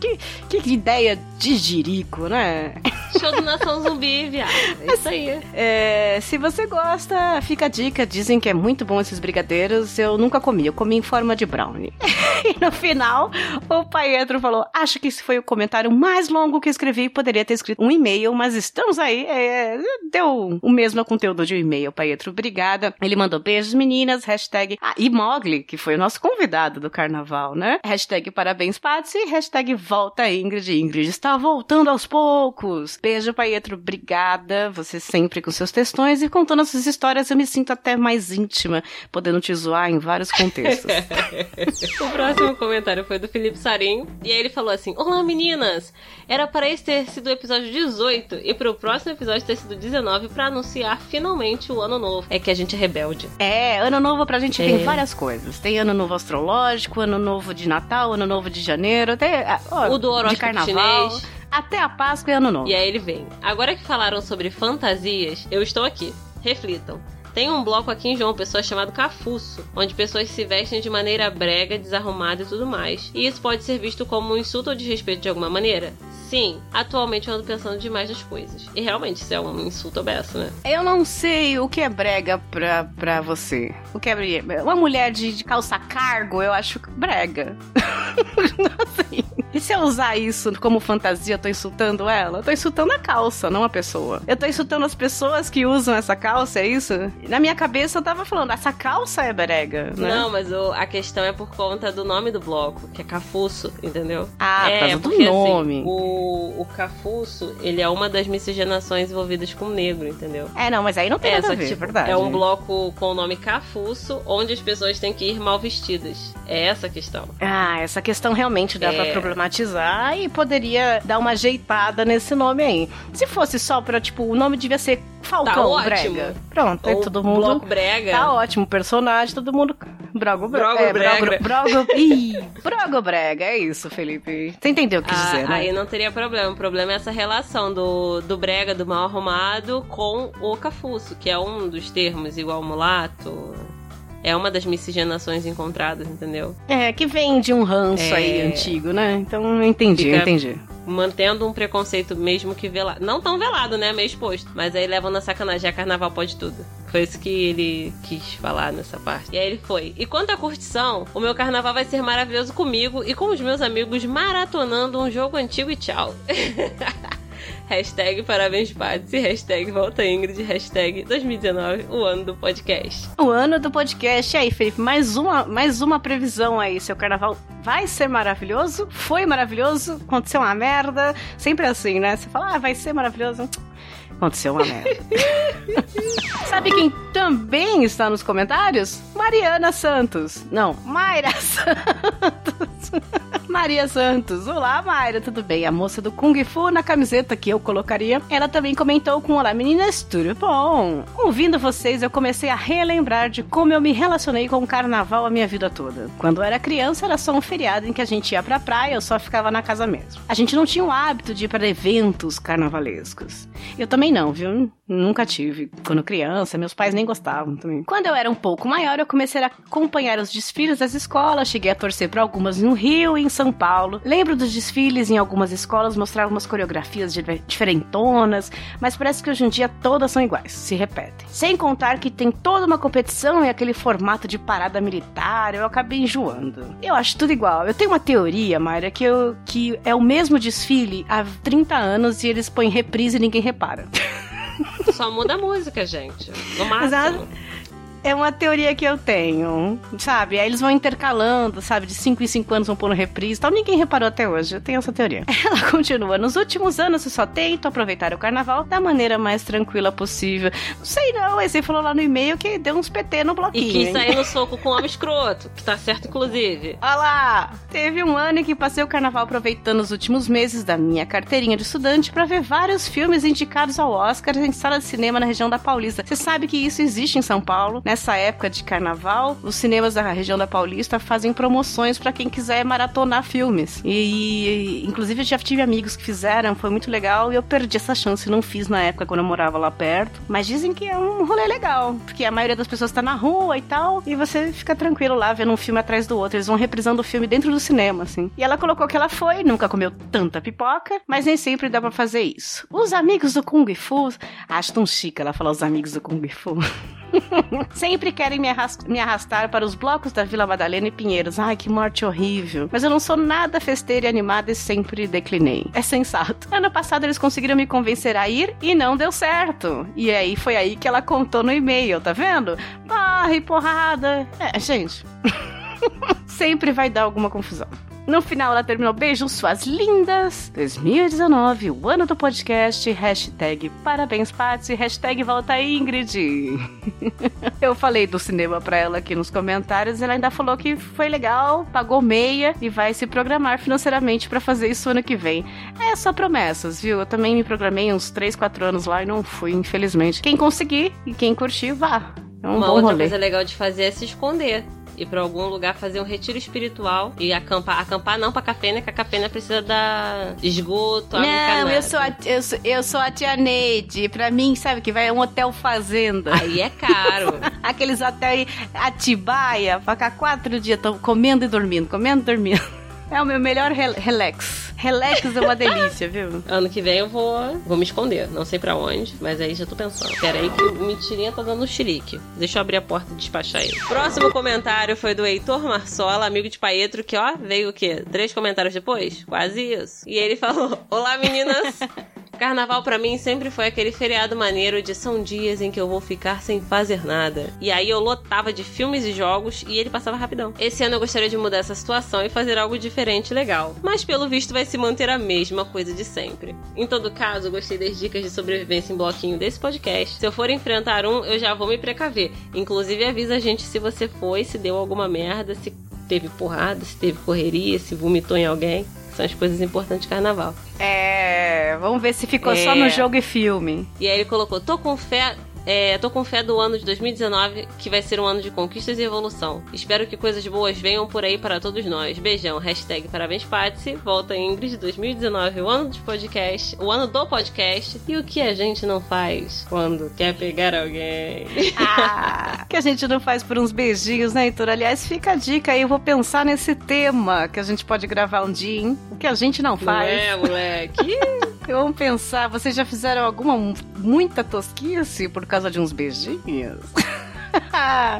Que, que ideia de jirico, né? Show do Nação Zumbi, viado. É isso aí. É, se você gosta, fica a dica. Dizem que é muito bom esses brigadeiros. Eu nunca comi, eu comi em forma de brownie. e no final, o Pietro falou: Acho que esse foi o comentário mais longo que escrevi. Poderia ter escrito um e-mail, mas estamos aí. É, deu o mesmo conteúdo de um e-mail, Pietro. Obrigada. Ele mandou beijos, meninas. Hashtag. Ah, e Mogli, que foi o nosso convidado do carnaval, né? Hashtag parabéns, Patsy. Hashtag volta Ingrid. Ingrid está voltando aos poucos. Beijo, Pietro. Obrigada. Você sempre com seus textões e contando essas histórias. Eu me sinto até mais íntima, podendo te zoar em vários contextos. o próximo comentário foi do Felipe Sarinho. E aí ele falou assim: Olá, meninas! Era para esse ter sido o episódio 18 e para o próximo episódio ter sido 19 para anunciar finalmente o ano novo. É que a gente é rebelde. É, ano novo pra gente é. tem várias coisas. Tem ano novo astrológico, ano novo de Natal, ano novo de janeiro, ó, o do de carnaval. Chinês. Até a Páscoa e ano novo. E aí ele vem. Agora que falaram sobre fantasias, eu estou aqui. Reflitam. Tem um bloco aqui em João Pessoa chamado Cafuço, onde pessoas se vestem de maneira brega, desarrumada e tudo mais. E isso pode ser visto como um insulto ou desrespeito de alguma maneira? Sim, atualmente eu ando pensando demais nas coisas. E realmente, isso é um insulto aberto, né? Eu não sei o que é brega pra, pra você. O que é brega? Uma mulher de, de calça cargo, eu acho brega. assim, e se eu usar isso como fantasia, eu tô insultando ela? Eu tô insultando a calça, não a pessoa. Eu tô insultando as pessoas que usam essa calça, é isso? Na minha cabeça eu tava falando, essa calça é brega, né? Não, mas o- a questão é por conta do nome do bloco, que é Cafuço, entendeu? Ah, é, por causa do porque, nome. Assim, o, o Cafuço, ele é uma das miscigenações envolvidas com negro, entendeu? É, não, mas aí não tem É, nada a que ver, tipo, verdade. é um bloco com o nome Cafuço, onde as pessoas têm que ir mal vestidas. É essa a questão. Ah, essa questão realmente dá É. pra problematizar e poderia dar uma ajeitada nesse nome aí. Se fosse só pra, tipo, o nome devia ser Falcão Tá. Brega. Pronto, Ou todo mundo. Bloco Brega. Tá ótimo, personagem, todo mundo. Brogo, bre... Brogo é, Brega. Brogo, brogo, Ih, brogo Brega, é isso, Felipe. Você entendeu o que Ah, dizer, né? Aí não teria problema. O problema é essa relação do, do brega, do mal arrumado, com o cafuço, que é um dos termos, igual mulato. É uma das miscigenações encontradas, entendeu? É, que vem de um ranço É. aí antigo, né? Então eu entendi, eu Fica- entendi. Mantendo um preconceito mesmo que velado. Não tão velado, né? Meio exposto. Mas aí levam na sacanagem. A carnaval pode tudo. Foi isso que ele quis falar nessa parte. E aí ele foi. E quanto à curtição, o meu carnaval vai ser maravilhoso comigo e com os meus amigos maratonando um jogo antigo e tchau. hashtag parabéns Patsy, hashtag volta Ingrid, hashtag 2019, o ano do podcast. O ano do podcast. E aí, Felipe, mais uma, mais uma previsão aí. Seu carnaval vai ser maravilhoso? Foi maravilhoso? Aconteceu uma merda? Sempre assim, né? Você fala, ah, vai ser maravilhoso. Aconteceu uma merda. Sabe quem também está nos comentários? Mariana Santos. Não, Mayra Santos. Maria Santos. Olá, Mayra, tudo bem? A moça do Kung Fu na camiseta que eu colocaria. Ela também comentou com Olá, meninas, tudo bom? Ouvindo vocês, eu comecei a relembrar de como eu me relacionei com o carnaval a minha vida toda. Quando eu era criança, era só um feriado em que a gente ia pra praia, eu só ficava na casa mesmo. A gente não tinha o hábito de ir para eventos carnavalescos. Eu também não, viu? Nunca tive. Quando criança, meus pais nem gostavam também. Quando eu era um pouco maior, eu comecei a acompanhar os desfiles das escolas, cheguei a torcer para algumas no Rio e em São Paulo. Lembro dos desfiles em algumas escolas, mostravam umas coreografias diferentonas, mas parece que hoje em dia todas são iguais, se repetem. Sem contar que tem toda uma competição e aquele formato de parada militar, eu acabei enjoando. Eu acho tudo igual. Eu tenho uma teoria, Mayra, que, eu, que é o mesmo desfile há 30 anos e eles põem reprise e ninguém repara. Só muda a música, gente. No Mas máximo. É uma teoria que eu tenho, sabe? Aí eles vão intercalando, sabe? De 5 em 5 anos vão pôr no reprise e tal. Ninguém reparou até hoje. Eu tenho essa teoria. Ela continua. Nos últimos anos eu só tento aproveitar o carnaval da maneira mais tranquila possível. Não sei não, aí você falou lá no e-mail que deu uns PT no bloquinho. E quis sair no soco com o homem escroto, que tá certo, inclusive. Olha lá! Teve um ano em que passei o carnaval aproveitando os últimos meses da minha carteirinha de estudante pra ver vários filmes indicados ao Oscar em sala de cinema na região da Paulista. Você sabe que isso existe em São Paulo. Nessa época de carnaval, os cinemas da região da Paulista fazem promoções pra quem quiser maratonar filmes. E, inclusive, eu já tive amigos que fizeram, foi muito legal e eu perdi essa chance. Não fiz na época quando eu morava lá perto. Mas dizem que é um rolê legal, porque a maioria das pessoas tá na rua e tal, e você fica tranquilo lá vendo um filme atrás do outro. Eles vão reprisando o filme dentro do cinema, assim. E ela colocou que ela foi, nunca comeu tanta pipoca, mas nem sempre dá pra fazer isso. Os amigos do Kung Fu, acho tão chique ela falar os amigos do Kung Fu. Sempre querem me, arras- me arrastar para os blocos da Vila Madalena e Pinheiros. Ai, que morte horrível. Mas eu não sou nada festeira e animada e sempre declinei. É sensato. Ano passado eles conseguiram me convencer a ir e não deu certo. E aí foi aí que ela contou no e-mail, tá vendo? Barra e porrada. É, gente. sempre vai dar alguma confusão. No final, ela terminou beijo suas lindas. 2019, o ano do podcast. Hashtag parabéns, Patsy. Hashtag volta Ingrid. Eu falei do cinema pra ela aqui nos comentários. Ela ainda falou que foi legal, pagou meia e vai se programar financeiramente pra fazer isso ano que vem. É só promessas, viu? Eu também me programei uns 3, 4 anos lá e não fui, infelizmente. Quem conseguir e quem curtir, vá. É um Uma outra rolê. coisa legal de fazer é se esconder. Ir pra algum lugar fazer um retiro espiritual e acampar. Acampar não pra cafena, que a cafena precisa dar esgoto, água Não, eu sou, a, eu, sou, eu sou a tia Neide. Pra mim, sabe que vai é um hotel fazenda. Aí é caro. Aqueles hotéis Atibaia, pra ficar quatro dias comendo e dormindo, comendo e dormindo. É o meu melhor rel- relax. Relax é uma delícia, viu? Ano que vem eu vou, vou me esconder. Não sei pra onde, mas aí já tô pensando. Pera aí que o mentirinha tá dando chilique. Deixa eu abrir a porta e despachar ele. Próximo comentário foi do Heitor Marsola, amigo de Paetro, que ó, veio o quê? Três comentários depois? Quase isso. E ele falou: Olá meninas! Carnaval pra mim sempre foi aquele feriado maneiro de são dias em que eu vou ficar sem fazer nada. E aí eu lotava de filmes e jogos e ele passava rapidão. Esse ano eu gostaria de mudar essa situação e fazer algo diferente e legal. Mas pelo visto vai se manter a mesma coisa de sempre. Em todo caso, gostei das dicas de sobrevivência em bloquinho desse podcast. Se eu for enfrentar um, eu já vou me precaver. Inclusive avisa a gente se você foi, se deu alguma merda, se teve porrada, se teve correria, se vomitou em alguém. São as coisas importantes de carnaval. É, vamos ver se ficou só É. no jogo e filme. E aí ele colocou: tô com fé. É, tô com fé do ano de 2019, que vai ser um ano de conquistas e evolução. Espero que coisas boas venham por aí para todos nós. Beijão. Hashtag parabéns, Patsy. Volta Ingrid 2019, o ano de podcast, o ano do podcast. E o que a gente não faz quando quer pegar alguém? Ah, que a gente não faz por uns beijinhos, né, Heitor? Aliás, fica a dica aí, eu vou pensar nesse tema que a gente pode gravar um dia, hein? O que a gente não Não faz. é, moleque? Vamos pensar, vocês já fizeram alguma muita tosquice por causa de uns beijinhos?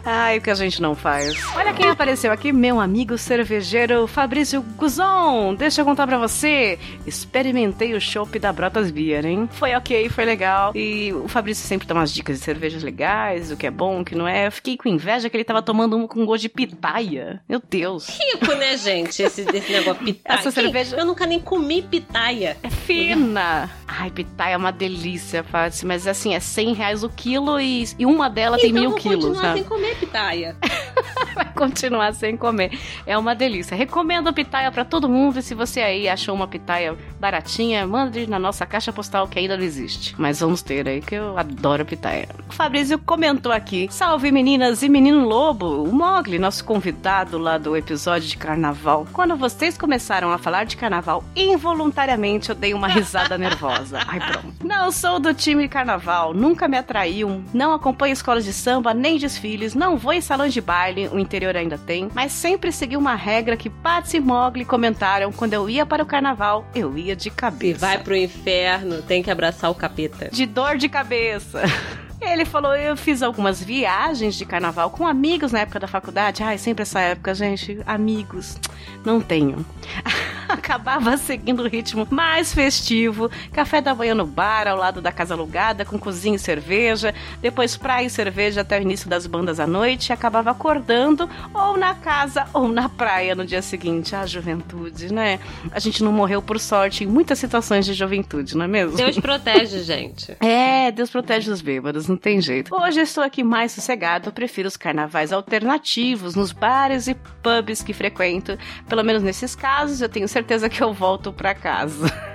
Ai, o que a gente não faz. Olha quem apareceu aqui, meu amigo cervejeiro Fabrício Guzon. Deixa eu contar pra você. Experimentei o chopp da Brotas Beer, hein? Foi ok, foi legal. E o Fabrício sempre dá umas dicas de cervejas legais, o que é bom, o que não é. Eu fiquei com inveja que ele tava tomando um com gosto de pitaia. Meu Deus. Rico, né, gente? Esse, esse negócio pitaia. Essa cerveja- Eu nunca nem comi pitaia. É fina. Ai, pitaia é uma delícia, Paty. Mas assim, é 100 reais o quilo e, e uma dela tem então mil vou quilos, continuar né? sem comer pitaia. Vai continuar sem comer. É uma delícia. Recomendo pitaia pra todo mundo. E se você aí achou uma pitaia baratinha, mande na nossa caixa postal que ainda não existe. Mas vamos ter aí, que eu adoro pitaia. O Fabrício comentou aqui: Salve meninas e menino lobo. O Mogli, nosso convidado lá do episódio de carnaval. Quando vocês começaram a falar de carnaval, involuntariamente eu dei uma risada nervosa. Ai, pronto. Não sou do time carnaval, nunca me atraiu, não acompanho escolas de samba nem desfiles, não vou em salões de baile, o interior ainda tem, mas sempre segui uma regra que Patsy e Mogli comentaram quando eu ia para o carnaval, eu ia de E cabeça. vai pro inferno, tem que abraçar o capeta. De dor de cabeça. Ele falou: eu fiz algumas viagens de carnaval com amigos na época da faculdade. Ai, sempre essa época, gente. Amigos. Não tenho. Acabava seguindo o ritmo mais festivo. Café da manhã no bar, ao lado da casa alugada, com cozinha e cerveja. Depois praia e cerveja até o início das bandas à noite. E acabava acordando ou na casa ou na praia no dia seguinte. A juventude, né? A gente não morreu por sorte em muitas situações de juventude, não é mesmo? Deus protege, gente. É, Deus protege os bêbados, não tem jeito. Hoje estou aqui mais sossegado, prefiro os carnavais alternativos nos bares e pubs que frequento. Pelo menos nesses casos, eu tenho certeza que eu volto pra casa.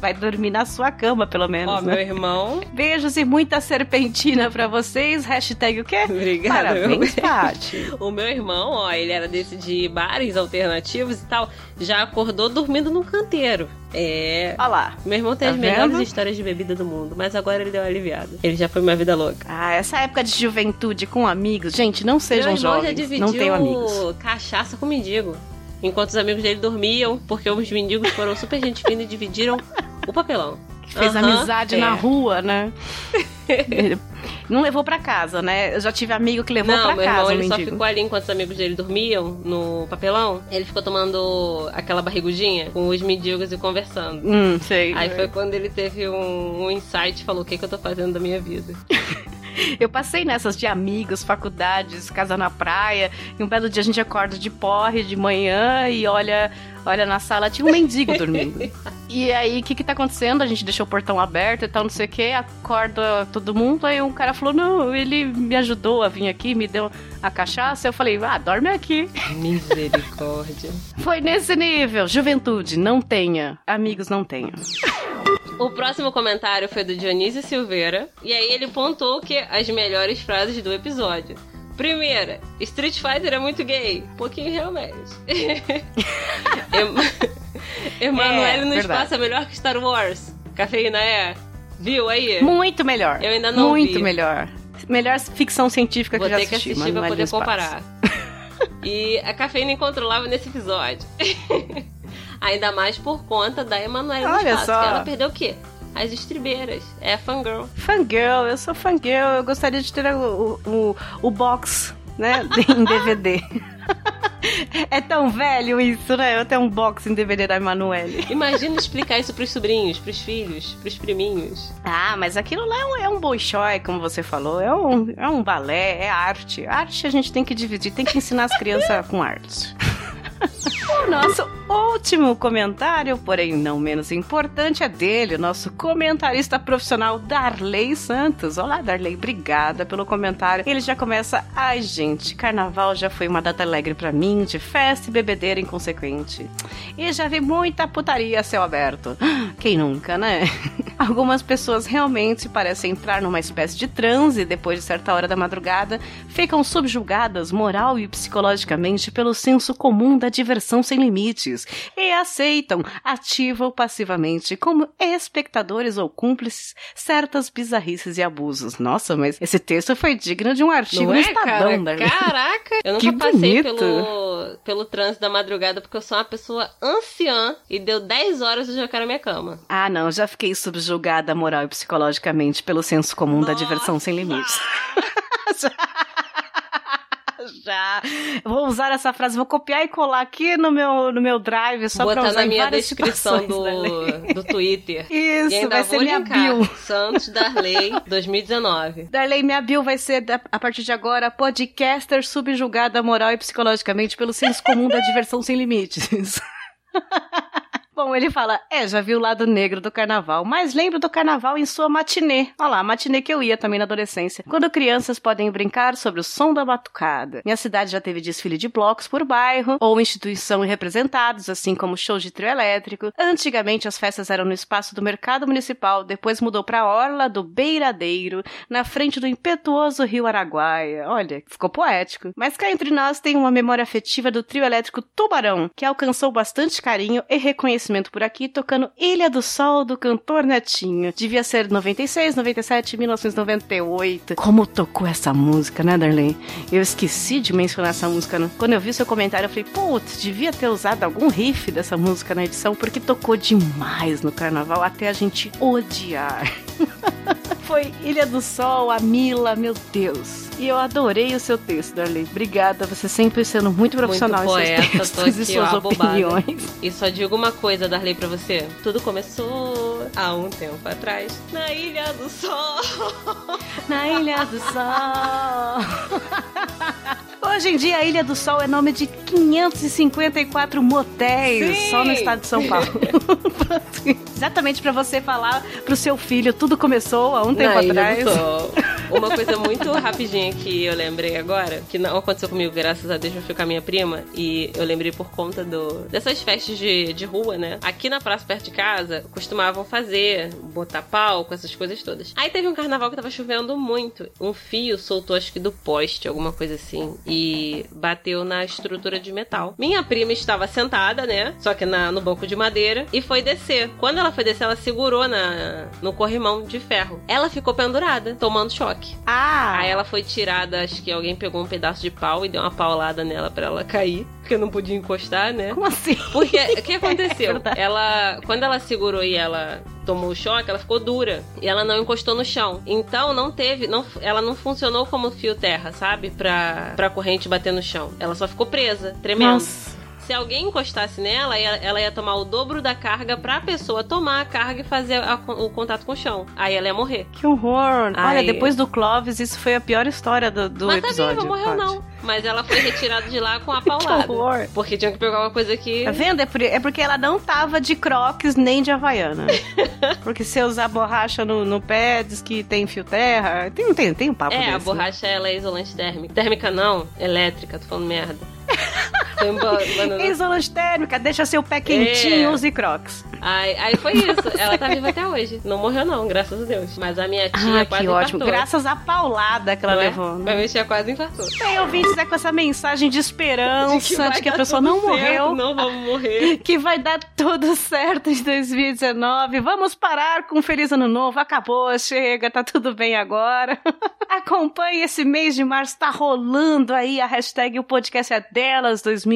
Vai dormir na sua cama, pelo menos. Ó, né? meu irmão. Beijos e muita serpentina pra vocês. Hashtag o quê? Obrigada. Parabéns, Paty. O meu irmão, ó, ele era desse de bares alternativos e tal, já acordou dormindo num canteiro. É. Olha lá. Meu irmão tem Tá as melhores vendo? histórias de bebida do mundo, mas agora ele deu uma aliviada. Ele já foi uma vida louca. Ah, essa época de juventude com amigos. Gente, não sejam meu irmão já jovens. dividiu Não tenham amigos. cachaça com mendigo. Enquanto os amigos dele dormiam, porque os mendigos foram super gente fina e dividiram o papelão. Fez amizade é. na rua, né? Não levou pra casa, né? Eu já tive amigo que levou meu casa irmão, ele só ficou ali enquanto os amigos dele dormiam no papelão. Ele ficou tomando aquela barrigudinha com os mendigos e conversando. Hum, sei. Aí foi quando ele teve um, um insight e falou: O que, que eu tô fazendo da minha vida? Eu passei nessas de amigos, faculdades, casa na praia. E um belo dia a gente acorda de porre de manhã e olha, olha na sala, tinha um mendigo dormindo. E aí, o que que tá acontecendo? A gente deixou o portão aberto e tal, não sei o que, acorda todo mundo. Aí um cara falou: Não, ele me ajudou a vir aqui, me deu a cachaça. Eu falei: Ah, dorme aqui. Misericórdia. Foi nesse nível. Juventude, não tenha. Amigos, não tenha. O próximo comentário foi do Dionísio Silveira. E aí ele pontou que as melhores frases do episódio. Primeira, Street Fighter é muito gay. Pouquinho realmente. Em- Emanuele É, no verdade. espaço é melhor que Star Wars. Cafeína é? Viu aí? Muito melhor. Eu ainda não Muito vi. melhor. Melhor ficção científica Vou que eu ter já que assisti. assistir pra Manuel poder no Espaço. comparar. E a cafeína incontrolável nesse episódio. Ainda mais por conta da Emanuele no Olha espaço. só. Que ela perdeu o quê? As estribeiras. É a fangirl. Fangirl, eu sou fangirl, eu gostaria de ter o, o, o box, né, em DVD. É tão velho isso, né? Eu tenho um box em DVD da Emanuele. Imagina explicar isso pros sobrinhos, pros filhos, pros priminhos. Ah, mas aquilo lá é um, é um bolshoi, como você falou. É um, é um balé, é arte. Arte a gente tem que dividir, tem que ensinar as crianças com arte. O nosso último comentário, porém não menos importante, é dele, o nosso comentarista profissional Darley Santos. Olá, Darley, obrigada pelo comentário. Ele já começa: Ai, gente, carnaval já foi uma data alegre pra mim, de festa e bebedeira inconsequente. E já vi muita putaria a céu aberto. Quem nunca, né? Algumas pessoas realmente parecem entrar numa espécie de transe depois de certa hora da madrugada, ficam subjugadas moral e psicologicamente pelo senso comum da diversão sem limites e aceitam, ativa ou passivamente, como espectadores ou cúmplices, certas bizarrices e abusos. Nossa, mas esse texto foi digno de um artigo Não é, Estadão, cara? né? Caraca! Eu nunca Que passei bonito. pelo, pelo trânsito da madrugada porque eu sou uma pessoa anciã e deu 10 horas e eu já quero a minha cama. Ah, não, já fiquei subjugada moral e psicologicamente pelo senso comum da diversão sem limites. já. Vou usar essa frase, vou copiar e colar aqui no meu, no meu drive só pra Botar usar na minha descrição do, do Twitter. Isso, e ainda vai ser minha bio. Santos Darley 2019. Darley, minha bio vai ser, a partir de agora, podcaster subjugada moral e psicologicamente pelo senso comum da diversão sem limites. Bom, ele fala, é, já vi o lado negro do carnaval, mas lembro do carnaval em sua matinê. Olha lá, a matinê que eu ia também na adolescência. Quando crianças podem brincar sobre o som da batucada. Minha cidade já teve desfile de blocos por bairro, ou instituição e representados, assim como shows de trio elétrico. Antigamente as festas eram no espaço do mercado municipal, depois mudou pra orla do Beiradeiro, na frente do impetuoso rio Araguaia. Olha, ficou poético. Mas cá entre nós tem uma memória afetiva do trio elétrico Tubarão, que alcançou bastante carinho e reconhecimento por aqui, tocando Ilha do Sol do cantor Netinho. Devia ser 96, 97, 1998. Como tocou essa música, né, Darlene? Eu esqueci de mencionar essa música. né? Quando eu vi seu comentário, eu falei, putz, devia ter usado algum riff dessa música na edição, porque tocou demais no carnaval, até a gente odiar. Foi Ilha do Sol, a Mila, meu Deus. E eu adorei o seu texto, Darley. Obrigada, você sempre sendo muito profissional Muito em seus poeta, textos tô e aqui, suas ó, opiniões. E só digo uma coisa, Darley, pra você. Tudo começou há um tempo atrás, na Ilha do Sol. Na Ilha do Sol. Hoje em dia, a Ilha do Sol é nome de 554 motéis Sim. só no estado de São Paulo. Exatamente pra você falar pro seu filho, tudo começou há um tempo na Ilha atrás. do Sol. Uma coisa muito rapidinha que eu lembrei agora, que não aconteceu comigo, graças a Deus, eu fui com a minha prima, e eu lembrei por conta do dessas festas de, de rua, né? Aqui na praça perto de casa, costumavam fazer, botar palco, essas coisas todas. Aí teve um carnaval que tava chovendo muito. Um fio soltou, acho que do poste, alguma coisa assim, e bateu na estrutura de metal. Minha prima estava sentada, né? Só que na, no banco de madeira, e foi descer. Quando ela foi descer, ela segurou na, no corrimão de ferro. Ela ficou pendurada, tomando choque. Ah! Aí ela foi tirada, acho que alguém pegou um pedaço de pau e deu uma paulada nela pra ela cair, porque não podia encostar, né? Como assim? Porque o que aconteceu? Verdade. ela, quando ela segurou e ela tomou o choque, ela ficou dura e ela não encostou no chão. Então não teve, não, ela não funcionou como fio terra, sabe? Pra, pra corrente bater no chão. Ela só ficou presa, tremendo. Nossa. Se alguém encostasse nela, ela ia tomar o dobro da carga pra pessoa tomar a carga e fazer a- o contato com o chão. Aí ela ia morrer. Que horror! Ai. Olha, depois do Clóvis, isso foi a pior história do, do Mas tá episódio. viva, morreu não. Mas ela foi retirada de lá com a Que paulada. horror! Porque tinha que pegar uma coisa que. Tá vendo? É, por- é porque ela não tava de crocs nem de havaiana. porque se usar borracha no, no pé, diz que tem fio terra. Tem, tem, tem um papo É, desse, a né? borracha ela é isolante térmica. Térmica não, elétrica, tô falando merda. Isolante térmica, deixa seu pé quentinho, É. use crocs. Aí, aí foi isso. Ela tá viva até hoje. Não morreu, não, graças a Deus. Mas a minha tia Ah, quase que ótimo. infartou. Graças à paulada que ela Não é? levou. né? Mas minha tia quase infartou. Bem, ouvintes, é com essa mensagem de esperança de vai que, a pessoa não certo, morreu. Não vamos morrer. Que vai dar tudo certo em 2019. Vamos parar com um Feliz Ano Novo. Acabou, chega, tá tudo bem agora. Acompanhe esse mês de março, tá rolando aí a hashtag O Podcast é Delas 2019.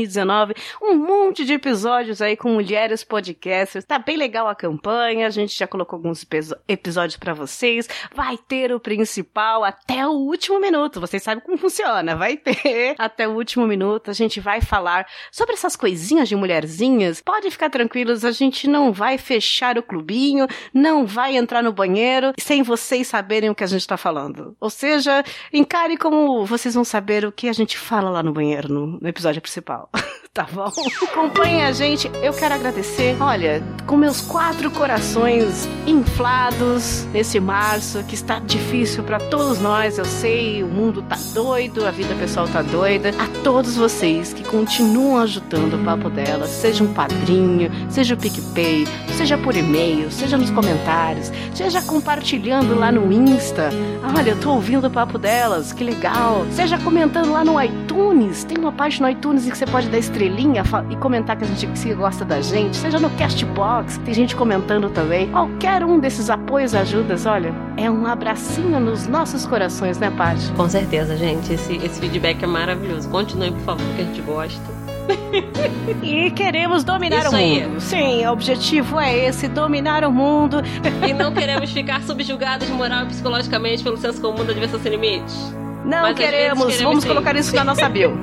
Um monte de episódios aí com mulheres podcasters. Tá bem legal a campanha, a gente já colocou alguns episódios pra vocês. Vai ter o principal até o último minuto. Vocês sabem como funciona, vai ter até o último minuto. A gente vai falar sobre essas coisinhas de mulherzinhas. Pode ficar tranquilos, a gente não vai fechar o clubinho, não vai entrar no banheiro sem vocês saberem o que a gente tá falando. Ou seja, encare como vocês vão saber o que a gente fala lá no banheiro, no, no episódio principal. out. tá bom? Acompanhe a gente. Eu quero agradecer, olha, com meus quatro corações inflados nesse março que está difícil para todos nós. Eu sei, o mundo tá doido, a vida pessoal tá doida. A todos vocês que continuam ajudando o papo dela, seja um padrinho, seja o PicPay, seja por e-mail, seja nos comentários, seja compartilhando lá no Insta. Olha, eu tô ouvindo o papo delas, que legal. Seja comentando lá no iTunes, tem uma página no iTunes em que você pode dar estrelinha e comentar que a gente que se gosta da gente. Seja no Castbox, tem gente comentando também. Qualquer um desses apoios, ajudas, olha, é um abracinho nos nossos corações, né, Paty? Com certeza, gente. Esse, esse feedback é maravilhoso. Continue, por favor, que a gente gosta. E queremos dominar Isso o aí. mundo. Sim, o objetivo é esse, dominar o mundo. E não queremos ficar subjugados moral e psicologicamente pelo senso comum da diversão sem limites. Não Mas queremos, queremos vamos sim. colocar isso na nossa bio.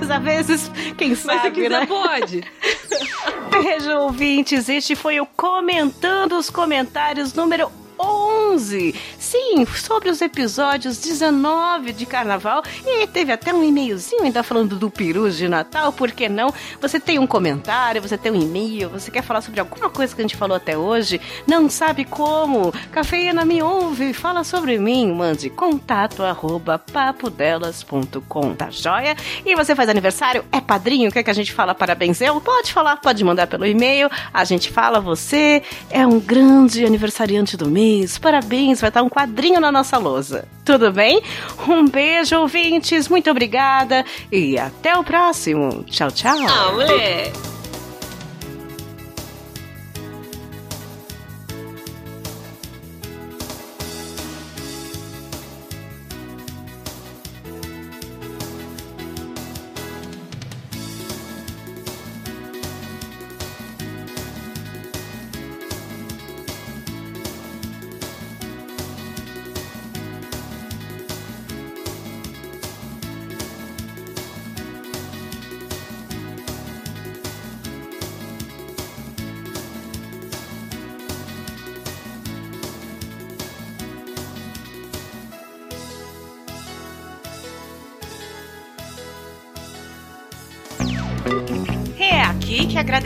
Mas às vezes, quem Mas se sabe, quiser, né? pode. Beijo, ouvintes. Este foi o Comentando os Comentários número 11. Sim, sobre os episódios 19 de Carnaval. E teve até um e-mailzinho ainda falando do peru de Natal. Por que não? Você tem um comentário, você tem um e-mail, você quer falar sobre alguma coisa que a gente falou até hoje? Não sabe como? Cafeína me ouve, fala sobre mim. Mande contato arroba papodelas.com, tá joia? E você faz aniversário? É padrinho? Quer que a gente fala parabéns eu? Pode falar, pode mandar pelo e-mail. A gente fala, você é um grande aniversariante do mês. Parabéns, vai estar um quadrinho na nossa lousa. Tudo bem? Um beijo, ouvintes. Muito obrigada. E até o próximo. Tchau, tchau. Ah,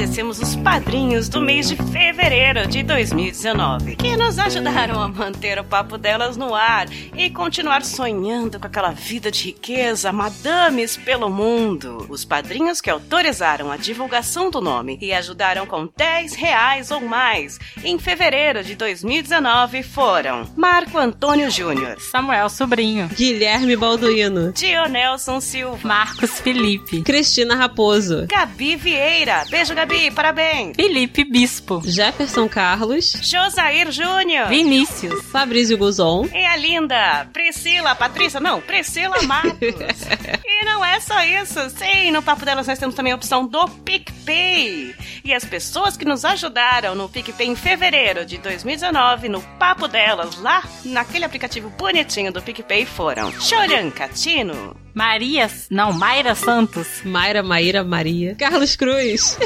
agradecemos os padrinhos do mês de fevereiro de 2019, que nos ajudaram a manter o papo delas no ar e continuar sonhando com aquela vida de riqueza, madames pelo mundo. Os padrinhos que autorizaram a divulgação do nome e ajudaram com 10 reais ou mais em fevereiro de 2019 foram Marco Antônio Júnior, Samuel Sobrinho. Guilherme Balduino. Dionelson Silva, Marcos Felipe. Cristina Raposo. Gabi Vieira, beijo Gabi, parabéns! Felipe Bispo. Jefferson Carlos. Josair Júnior. Vinícius. Fabrício Guzon. E a linda Priscila, Patrícia, não, Priscila Matos. não é só isso. Sim, no Papo Delas nós temos também a opção do PicPay. E as pessoas que nos ajudaram no PicPay em fevereiro de 2019, no Papo Delas, lá naquele aplicativo bonitinho do PicPay, foram Choran Catino, Maria. Não, Mayra Santos. Mayra, Maíra, Maria. Carlos Cruz.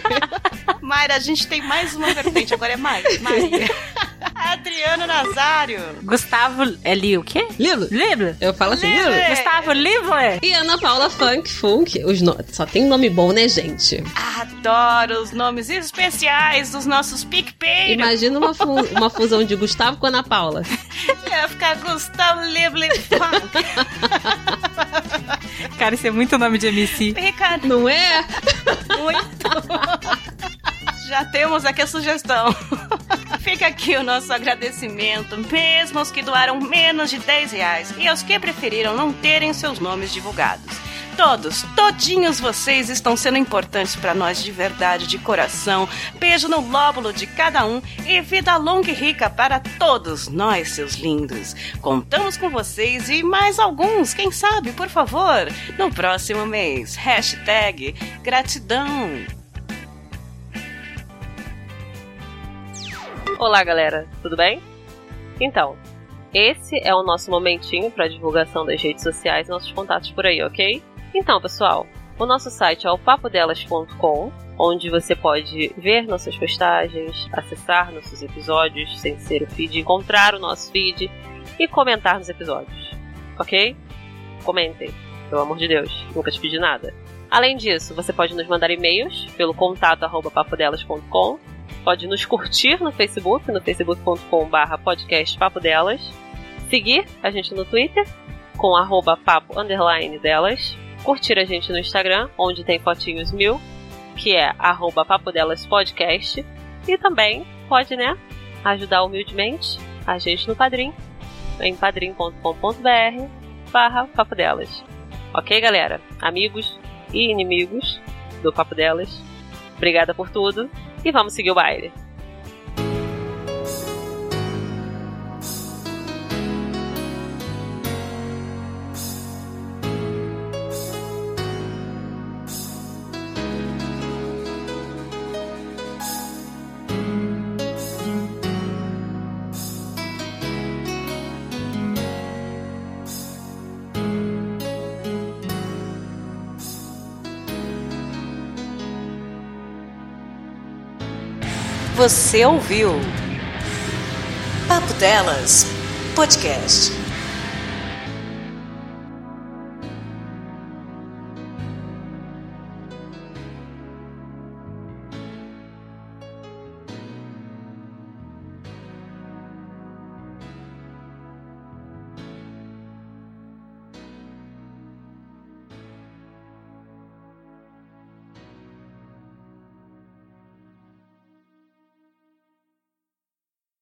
Mayra, a gente tem mais uma vertente, agora é Maria. Maria. Adriano Nazário. Gustavo. É Li o quê? Lilo. Lilo. Eu falo assim, Lilo. Lilo. Gustavo Livler. E Ana Paula Funk Funk. Os no... Só tem nome bom, né, gente? Adoro os nomes especiais dos nossos PicPay. Imagina uma, fu- uma fusão de Gustavo com Ana Paula. Ia ficar Gustavo Livre Cara, isso é muito nome de MC. Fica Não é? muito. Já temos aqui a sugestão. Fica aqui o nosso agradecimento, mesmo aos que doaram menos de 10 reais e aos que preferiram não terem seus nomes divulgados. Todos, todinhos vocês estão sendo importantes para nós de verdade, de coração. Beijo no lóbulo de cada um e vida longa e rica para todos nós, seus lindos. Contamos com vocês e mais alguns, quem sabe, por favor, no próximo mês. Hashtag gratidão. Olá, galera, tudo bem? Então, esse é o nosso momentinho para divulgação das redes sociais e nossos contatos por aí, ok? Então, pessoal, o nosso site é o papodelas.com, onde você pode ver nossas postagens, acessar nossos episódios sem ser o feed, encontrar o nosso feed e comentar nos episódios, ok? Comentem, pelo amor de Deus, nunca te pedi nada. Além disso, você pode nos mandar e-mails pelo contato papodelas.com, pode nos curtir no Facebook, no facebook.com.br podcast Papo Delas, seguir a gente no Twitter com arroba papo underline delas, curtir a gente no Instagram, onde tem fotinhos mil, que é arroba papo delas podcast, e também pode, né, ajudar humildemente a gente no Padrim, em padrim.com.br barra papo delas. Ok, galera? Amigos e inimigos do Papo Delas, obrigada por tudo e vamos seguir o baile. Você ouviu Papo Delas Podcast.